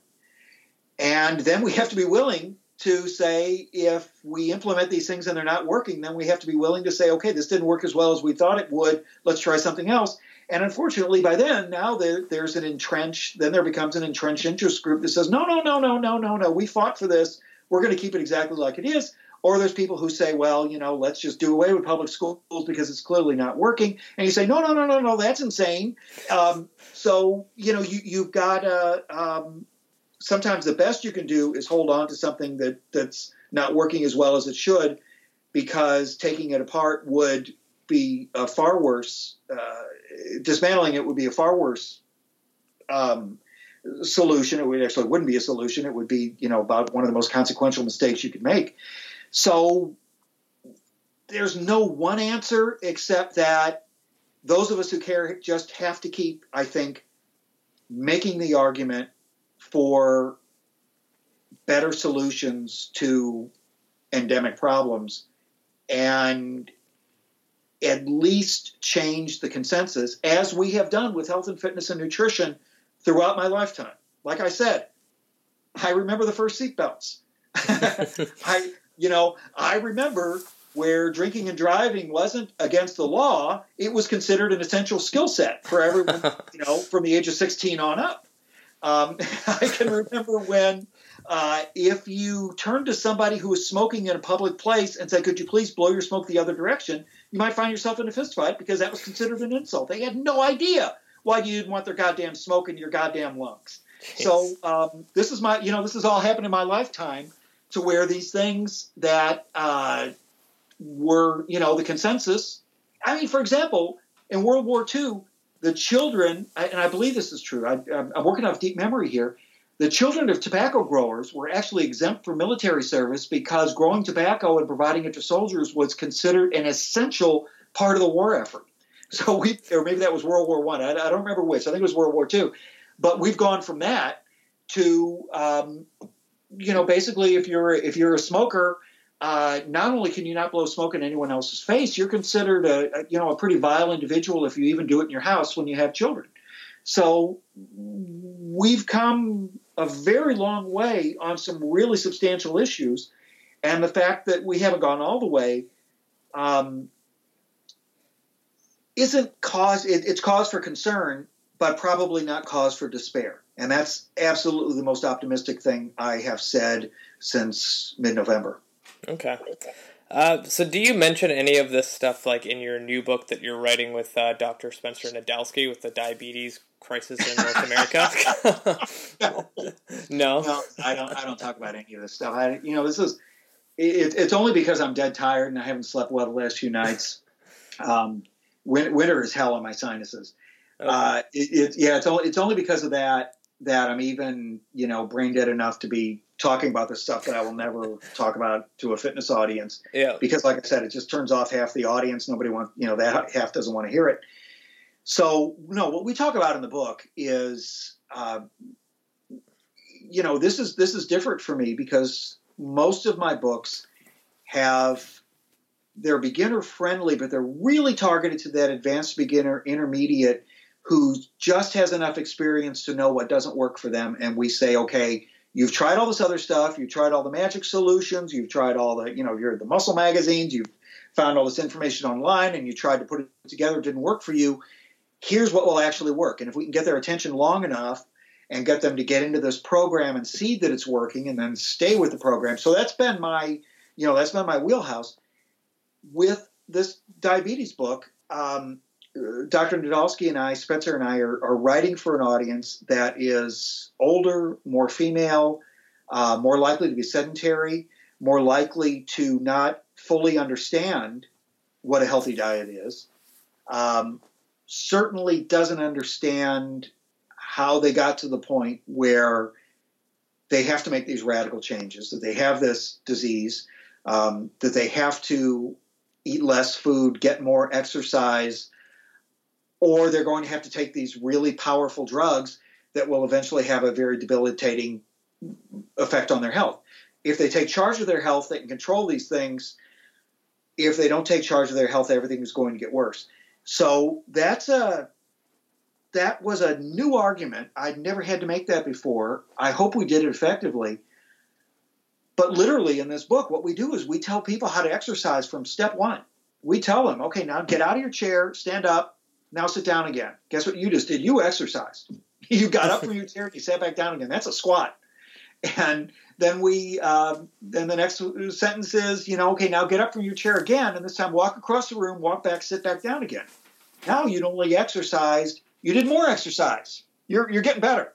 and then we have to be willing to say if we implement these things and they're not working then we have to be willing to say okay this didn't work as well as we thought it would let's try something else And unfortunately, by then, now there, there's an entrenched, then there becomes an entrenched interest group that says, no, no, no, no, no, no, no, we fought for this. We're going to keep it exactly like it is. Or there's people who say, well, you know, let's just do away with public schools because it's clearly not working. And you say, no, no, no, no, no, that's insane. Um, so, you know, you, you've got uh, um, sometimes the best you can do is hold on to something that, that's not working as well as it should because taking it apart would be a far worse, uh, dismantling it would be a far worse um, solution. It would actually wouldn't be a solution. It would be, you know, about one of the most consequential mistakes you could make. So there's no one answer except that those of us who care just have to keep, I think, making the argument for better solutions to endemic problems and at least change the consensus as we have done with health and fitness and nutrition throughout my lifetime. Like I said, I remember the first seatbelts. *laughs* I, you know, I remember where drinking and driving wasn't against the law; it was considered an essential skill set for everyone, *laughs* you know, from the age of 16 on up. Um, *laughs* I can remember when, uh, if you turned to somebody who was smoking in a public place and said, "Could you please blow your smoke the other direction?" you might find yourself in a fistfight because that was considered an insult. They had no idea why you didn't want their goddamn smoke in your goddamn lungs. Jeez. So um, this is my, you know, this has all happened in my lifetime to where these things that uh, were, you know, the consensus. I mean, for example, in World War II, the children, and I believe this is true, I, am working off deep memory here, the children of tobacco growers were actually exempt from military service because growing tobacco and providing it to soldiers was considered an essential part of the war effort. So we, or maybe that was World War One. I. I, don't remember which. I think it was World War Two. But we've gone from that to, um, you know, basically, if you're if you're a smoker, uh, not only can you not blow smoke in anyone else's face, you're considered a, a, you know a pretty vile individual if you even do it in your house when you have children. So we've come a very long way on some really substantial issues, and the fact that we haven't gone all the way um, isn't cause. It, it's cause for concern, but probably not cause for despair. And that's absolutely the most optimistic thing I have said since mid-November. Okay. Uh, so, do you mention any of this stuff like in your new book that you're writing with uh, Dr. Spencer Nadolsky with the diabetes crisis in North America? no. *laughs* no. no, I don't. I don't talk about any of this stuff. I, you know, this is. It, it's only because I'm dead tired and I haven't slept well the last few nights. Um, winter is hell on my sinuses. Okay. Uh, it, it, yeah, it's only it's only because of that that I'm even you know brain dead enough to be talking about the stuff that I will never talk about to a fitness audience. Yeah. Because, like I said, it just turns off half the audience. Nobody wants, you know, that half doesn't want to hear it. So, no, what we talk about in the book is, uh, you know, this is this is different for me because most of my books have they're beginner friendly, but they're really targeted to that advanced beginner, intermediate who just has enough experience to know what doesn't work for them. And we say, okay, you've tried all this other stuff. You've tried all the magic solutions. You've tried all the you know you're the muscle magazines. You've found all this information online and you tried to put it together. It didn't work for you. Here's what will actually work. And if we can get their attention long enough and get them to get into this program and see that it's working and then stay with the program. So that's been my you know that's been my wheelhouse. With this diabetes book um, Dr. Nadolsky and I, Spencer and I, are, are, writing for an audience that is older, more female, uh, more likely to be sedentary, more likely to not fully understand what a healthy diet is, um, certainly doesn't understand how they got to the point where they have to make these radical changes, that they have this disease, um, that they have to eat less food, get more exercise or they're going to have to take these really powerful drugs that will eventually have a very debilitating effect on their health. If they take charge of their health, they can control these things. If they don't take charge of their health, everything is going to get worse. So that's a that was a new argument. I'd never had to make that before. I hope we did it effectively. But literally in this book, what we do is we tell people how to exercise from step one. We tell them, okay, now get out of your chair, stand up, Now sit down again. Guess what you just did? You exercised. *laughs* You got up from your chair, you sat back down again. That's a squat. And then we, uh, then the next sentence is, you know, okay, now get up from your chair again, and this time walk across the room, walk back, sit back down again. Now you not only exercised, you did more exercise. You're you're getting better.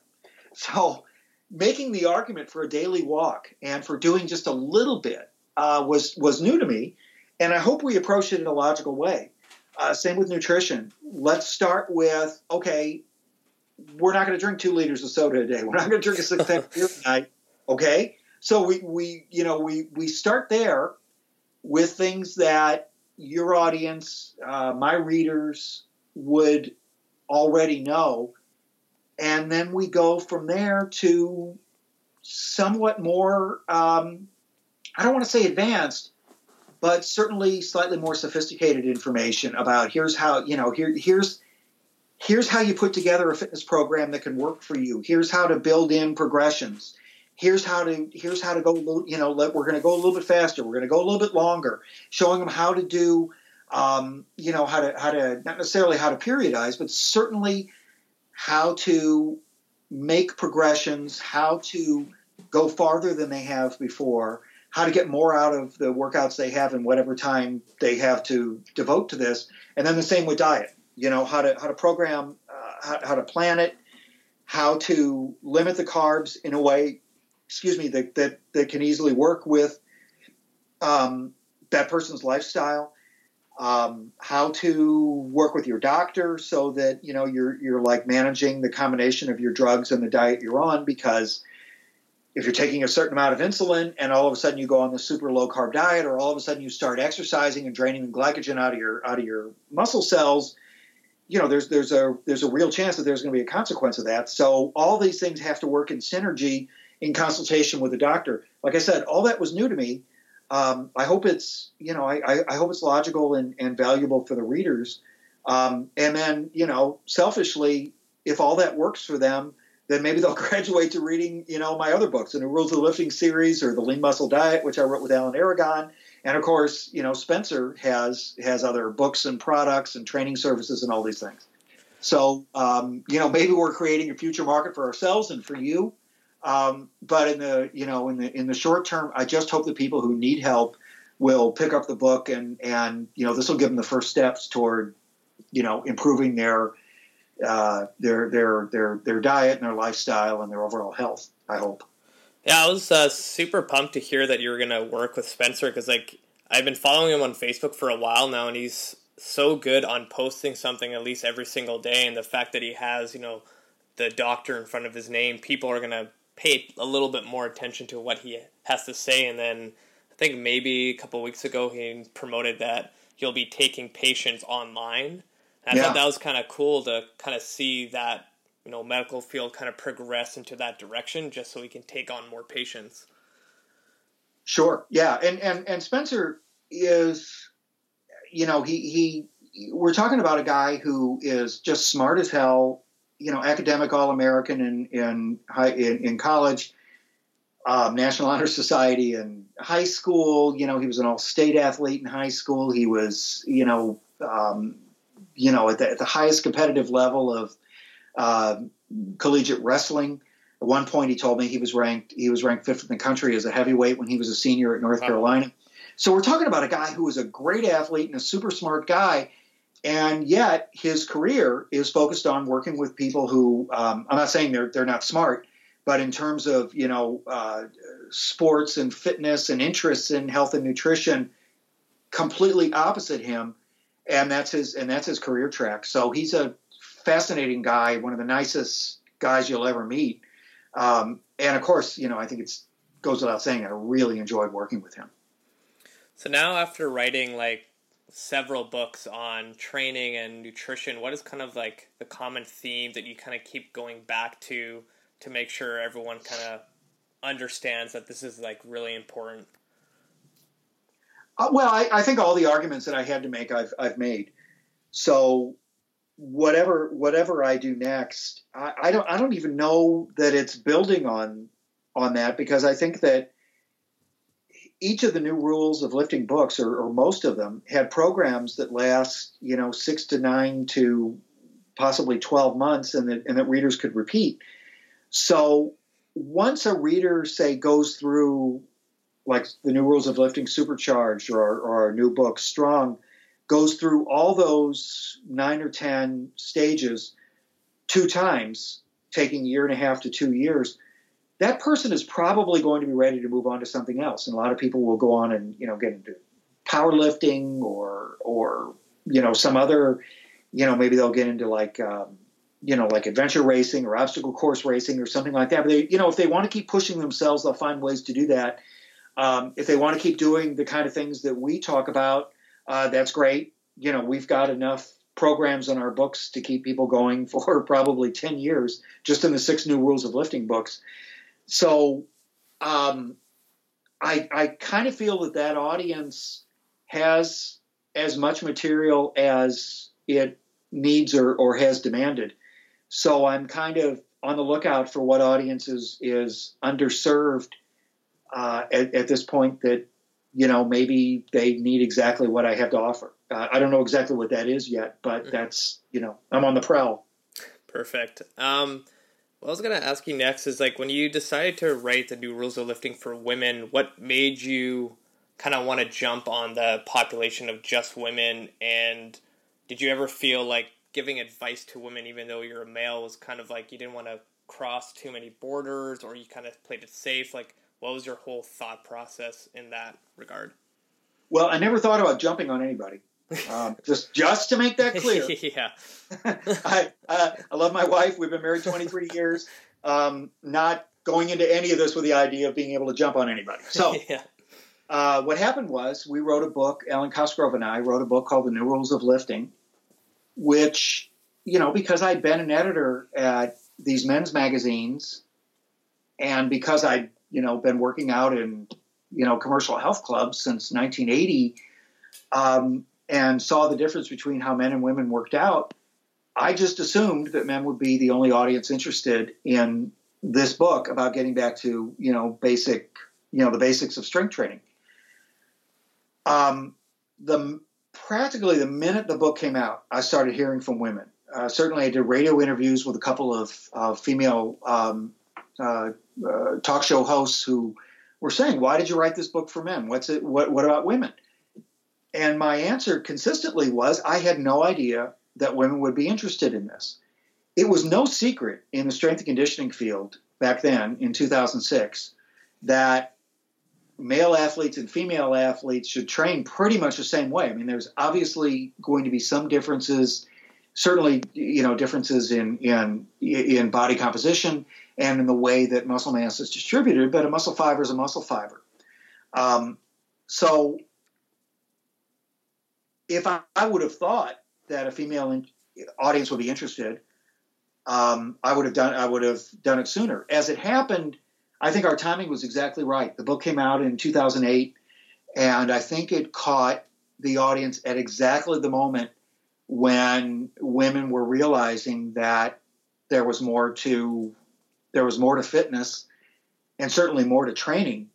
So making the argument for a daily walk and for doing just a little bit uh, was was new to me, and I hope we approach it in a logical way. Uh, same with nutrition. Let's start with okay, we're not going to drink two liters of soda a day. We're not going to drink a six pack of beer a *laughs* night. Okay, so we we you know we we start there with things that your audience, uh, my readers would already know, and then we go from there to somewhat more. Um, I don't want to say advanced, but certainly slightly more sophisticated information about here's how you know here here's here's how you put together a fitness program that can work for you. Here's how to build in progressions. Here's how to here's how to go. You know, let, we're going to go a little bit faster. We're going to go a little bit longer. Showing them how to do. Um, you know how to how to not necessarily how to periodize, but certainly how to make progressions, how to go farther than they have before, how to get more out of the workouts they have in whatever time they have to devote to this, and then the same with diet you know how to how to program uh, how, how to plan it how to limit the carbs in a way excuse me that that, that can easily work with um, that person's lifestyle. Um, how to work with your doctor so that you know you're you're like managing the combination of your drugs and the diet you're on because if you're taking a certain amount of insulin and all of a sudden you go on the super low carb diet or all of a sudden you start exercising and draining the glycogen out of your out of your muscle cells you know there's there's a there's a real chance that there's going to be a consequence of that. So all these things have to work in synergy in consultation with a doctor. Like I said, all that was new to me. Um, I hope it's you know I, I hope it's logical and, and valuable for the readers. Um, and then you know selfishly, if all that works for them, then maybe they'll *laughs* graduate to reading you know my other books, in the Rules of the Lifting series or the Lean Muscle Diet, which I wrote with Alan Aragon and of course, you know, Spencer has has other books and products and training services and all these things. So, um, you know, maybe we're creating a future market for ourselves and for you. Um, but in the you know in the in the short term, I just hope the people who need help will pick up the book and and you know this will give them the first steps toward you know improving their uh, their their their their diet and their lifestyle and their overall health. I hope. Yeah, I was uh, super pumped to hear that you were gonna work with Spencer because like I've been following him on Facebook for a while now, and he's so good on posting something at least every single day. And the fact that he has you know the doctor in front of his name, people are gonna pay a little bit more attention to what he has to say. And then I think maybe a couple weeks ago he promoted that he'll be taking patients online. And I yeah. thought that was kind of cool to kind of see that you know medical field kind of progress into that direction just so we can take on more patients sure yeah and and and spencer is you know he he we're talking about a guy who is just smart as hell you know academic all-american in in high in, in college um, national honor society in high school you know he was an all-state athlete in high school he was you know um, you know at the, at the highest competitive level of uh, collegiate wrestling. At one point, he told me he was ranked he was ranked fifth in the country as a heavyweight when he was a senior at North wow. Carolina. So we're talking about a guy who was a great athlete and a super smart guy, and yet his career is focused on working with people who um, I'm not saying they're they're not smart, but in terms of you know uh, sports and fitness and interests in health and nutrition, completely opposite him, and that's his and that's his career track. So he's a fascinating guy, one of the nicest guys you'll ever meet. Um, and of course, you know, I think it goes without saying, I really enjoyed working with him. So now, after writing like several books on training and nutrition, what is kind of like the common theme that you kind of keep going back to to make sure everyone kind of understands that this is like really important? Uh, well, I, I, think all the arguments that I had to make, I've, I've made. So whatever whatever I do next, I, I, don't I don't even know that it's building on on that because I think that each of the new rules of lifting books, or, or most of them, had programs that last you know six to nine to possibly 12 months and that, and that readers could repeat. So once a reader, say, goes through like the new rules of lifting supercharged or, or our new book strong goes through all those nine or ten stages two times taking a year and a half to two years. That person is probably going to be ready to move on to something else. And a lot of people will go on and you know get into powerlifting or or you know some other you know maybe they'll get into like um, you know like adventure racing or obstacle course racing or something like that. But they you know if they want to keep pushing themselves they'll find ways to do that um, if they want to keep doing the kind of things that we talk about, uh, that's great. You know, we've got enough programs in our books to keep people going *laughs* for probably 10 years, just in the six new rules of lifting books. So um, I, I kind of feel that that audience has as much material as it needs or, or has demanded. So I'm kind of on the lookout for what audiences is underserved uh, at, at, this point that you know maybe they need exactly what I have to offer. Uh, I don't know exactly what that is yet, but mm-hmm. that's you know I'm on the prowl. Perfect. Um, what I was gonna ask you next is like when you decided to write the new rules of lifting for women, what made you kind of want to jump on the population of just women, and did you ever feel like giving advice to women, even though you're a male, was kind of like you didn't want to cross too many borders, or you kind of played it safe, like what was your whole thought process in that regard? Well, I never thought about jumping on anybody. Um, *laughs* just just to make that clear. *laughs* yeah. *laughs* I uh, I love my wife. We've been married 23 years. Um, not going into any of this with the idea of being able to jump on anybody. So. yeah. Uh, what happened was we wrote a book. Alwyn Cosgrove and I wrote a book called The New Rules of Lifting, which you know because I'd been an editor at these men's magazines, and because I'd you know, been working out in, you know, commercial health clubs since 1980 um, and saw the difference between how men and women worked out, I just assumed that men would be the only audience interested in this book about getting back to, you know, basic, you know, the basics of strength training. Um, the practically the minute the book came out, I started hearing from women. Uh, certainly, I did radio interviews with a couple of uh, female um, uh, uh, talk show hosts who were saying, "Why did you write this book for men? What's it? What, what about women?" And my answer consistently was, "I had no idea that women would be interested in this." It was no secret in the strength and conditioning field back then in 2006 that male athletes and female athletes should train pretty much the same way. I mean, there's obviously going to be some differences, certainly, you know, differences in in in body composition and in the way that muscle mass is distributed, but a muscle fiber is a muscle fiber. Um, so if I, I, would have thought that a female in, audience would be interested, um, I would have done I would have done it sooner. As it happened, I think our timing was exactly right. The book came out in 2008, and I think it caught the audience at exactly the moment when women were realizing that there was more to there was more to fitness and certainly more to training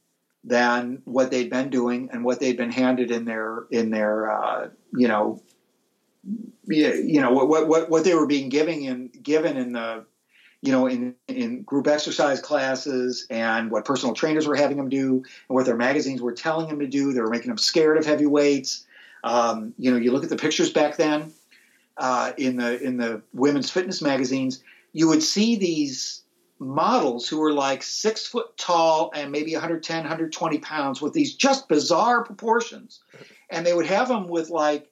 than what they'd been doing and what they'd been handed in their in their uh, you know you know what what what they were being given in given in the you know in in group exercise classes and what personal trainers were having them do and what their magazines were telling them to do. They were making them scared of heavy weights. Um, you know you look at the pictures back then uh, in the in the women's fitness magazines you would see these models who were like six foot tall and maybe 110, 120 pounds with these just bizarre proportions. And they would have them with like,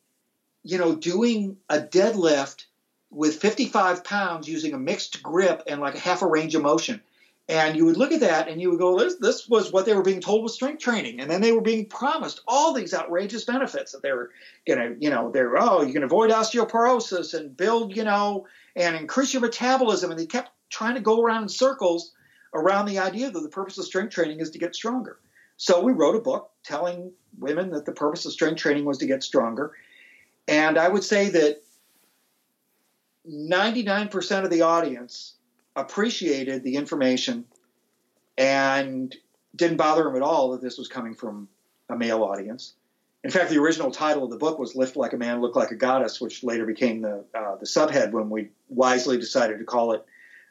you know, doing a deadlift with 55 pounds using a mixed grip and like a half a range of motion. And you would look at that and you would go, this, this was what they were being told with strength training. And then they were being promised all these outrageous benefits that they were going to, you know, they're, oh, you can avoid osteoporosis and build, you know, and increase your metabolism. And they kept trying to go around in circles around the idea that the purpose of strength training is to get stronger. So we wrote a book telling women that the purpose of strength training was to get stronger. And I would say that 99% of the audience appreciated the information and didn't bother him at all that this was coming from a male audience. In fact, the original title of the book was "Lift Like a Man, Look Like a Goddess," which later became the uh, the subhead when we wisely decided to call it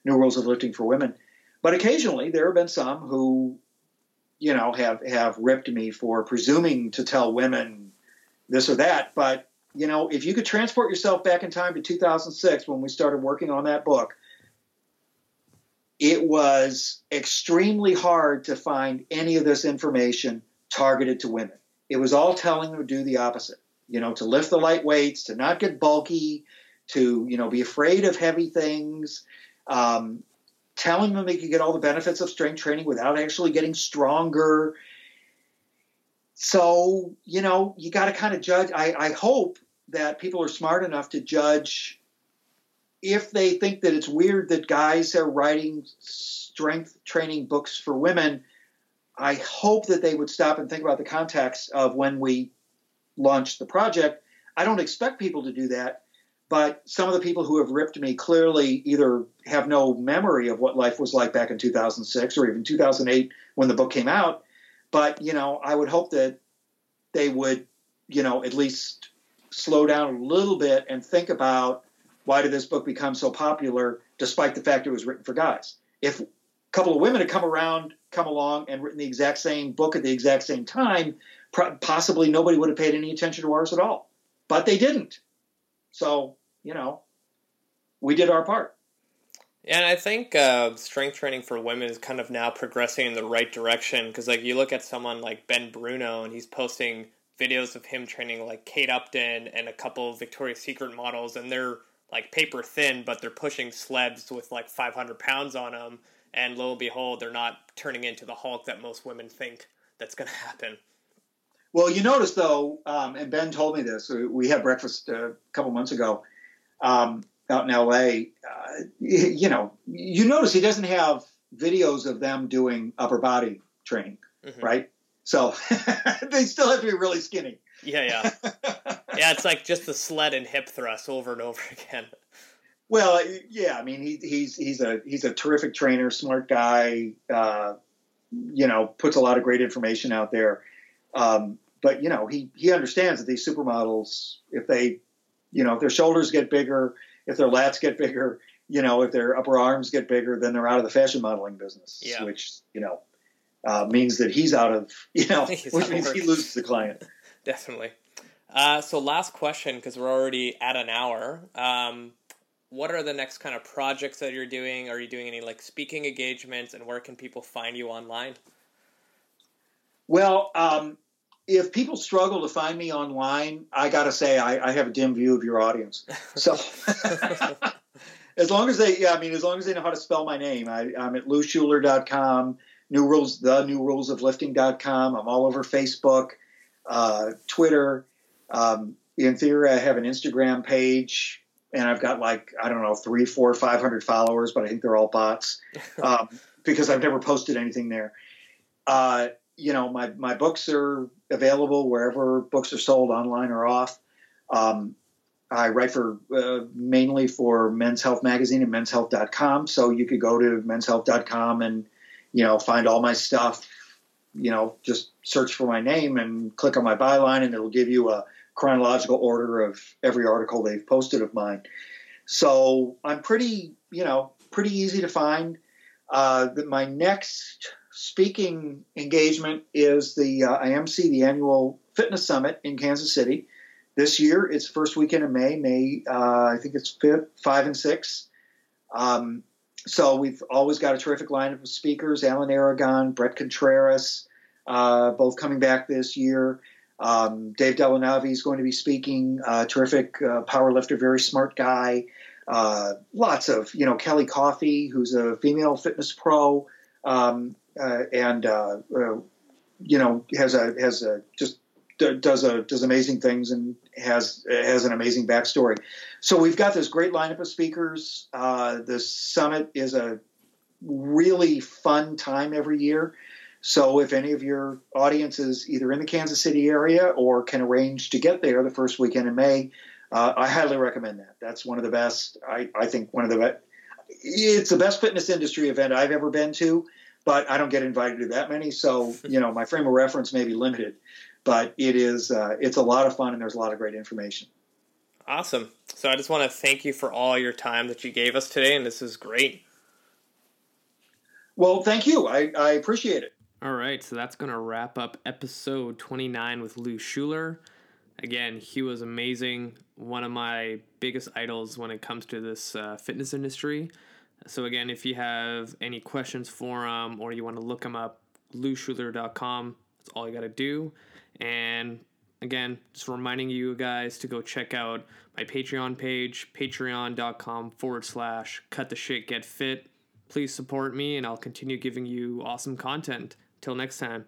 "New Rules of Lifting for Women." But occasionally, there have been some who, you know, have have ripped me for presuming to tell women this or that. But you know, if you could transport yourself back in time to 2006 when we started working on that book, it was extremely hard to find any of this information targeted to women. It was all telling them to do the opposite, you know, to lift the light weights, to not get bulky, to, you know, be afraid of heavy things, um, telling them they could get all the benefits of strength training without actually getting stronger. So, you know, you got to kind of judge. I, I hope that people are smart enough to judge if they think that it's weird that guys are writing strength training books for women, I hope that they would stop and think about the context of when we launched the project. I don't expect people to do that, but some of the people who have ripped me clearly either have no memory of what life was like back in 2006 or even 2008 when the book came out. But, you know, I would hope that they would, you know, at least slow down a little bit and think about why did this book become so popular despite the fact it was written for guys? If a couple of women had come around, come along, and written the exact same book at the exact same time, possibly nobody would have paid any attention to ours at all. But they didn't. So, you know, we did our part. Yeah, and I think uh, strength training for women is kind of now progressing in the right direction because, like, you look at someone like Ben Bruno, and he's posting videos of him training like Kate Upton and a couple of Victoria's Secret models, and they're like paper thin, but they're pushing sleds with like 500 pounds on them, and lo and behold, they're not turning into the Hulk that most women think that's going *laughs* to happen. Well, you notice though, um, and Ben told me this. We had breakfast uh, a couple months ago um, out in L.A. Uh, *laughs* you know, you notice he doesn't have videos of them doing upper body training, mm-hmm. right? So *laughs* they still have to be really skinny. Yeah, yeah, *laughs* yeah. It's like just the sled and hip thrust over and over *laughs* again. Well, yeah. I mean, he, he's he's a he's a terrific trainer, smart guy. Uh, you know, puts a lot of great information out there. Um, but you know, he he understands that these supermodels, if they, you know, if their shoulders get bigger, if their lats get bigger, you know, if their upper arms get bigger, then they're out of the fashion modeling business. Yeah. Which you know uh, means that he's out of you know, *laughs* which means he loses the client definitely. Uh, so last question, because we're already at an hour. Um, what are the next kind of projects that you're doing? Are you doing any like speaking engagements, and where can people find you online? Well, um, if people struggle to find me online, I gotta say I, I have a dim view of your audience. So *laughs* as long as they, yeah, I mean, as long as they know how to spell my name, I, am at louschuler.com, new rules, the new rules of lifting.com. I'm all over Facebook uh, Twitter. Um, in theory, I have an Instagram page, and I've got like I don't know three, four, five hundred followers, but I think they're all bots *laughs* um, because I've never posted anything there. Uh, you know, my my books are available wherever books are sold, online or off. Um, I write for uh, mainly for Men's Health Magazine and menshealth.com. So you could go to menshealth.com and, you know, find all my stuff you know, just search for my name and click on my byline, and it'll give you a chronological order of every article they've posted of mine. So I'm pretty, you know, pretty easy to find. Uh, my next speaking engagement is the uh, IMC, the annual fitness summit in Kansas City. This year, it's first weekend in May. May, uh, I think it's fifth, five and six. Um, so we've always got a terrific lineup of speakers: Alan Aragon, Bret Contreras, uh, both coming back this year. Um, Dave Dellanave is going to be speaking. Uh, terrific uh, power lifter, very smart guy. Uh, lots of you know Kelly Coffey, who's a female fitness pro, um, uh, and uh, you know has a has a just does a does amazing things and has has an amazing backstory. So we've got this great lineup of speakers. Uh, the summit is a really fun time every year. So if any of your audience is either in the Kansas City area or can arrange to get there the first weekend in May, uh, I highly recommend that. That's one of the best. I, I think one of the best. It's the best fitness industry event I've ever been to, but I don't get invited to that many. So *laughs* you know my frame of reference may be limited. but it is uh, it's a lot of fun and there's a lot of great information. Awesome. So I just want to thank you for all your time that you gave us today, and this is great. Well, thank you. I, I appreciate it. All right, so that's going to wrap up episode 29 with Lou Schuler. Again, he was amazing. One of my biggest idols when it comes to this uh, fitness industry. So, again, if you have any questions for him or you want to look him up, louschuler.com. That's all you got to do. And again, just reminding you guys to go check out my Patreon page, patreon.com forward slash cut the shit get fit. Please support me and I'll continue giving you awesome content. Till next time.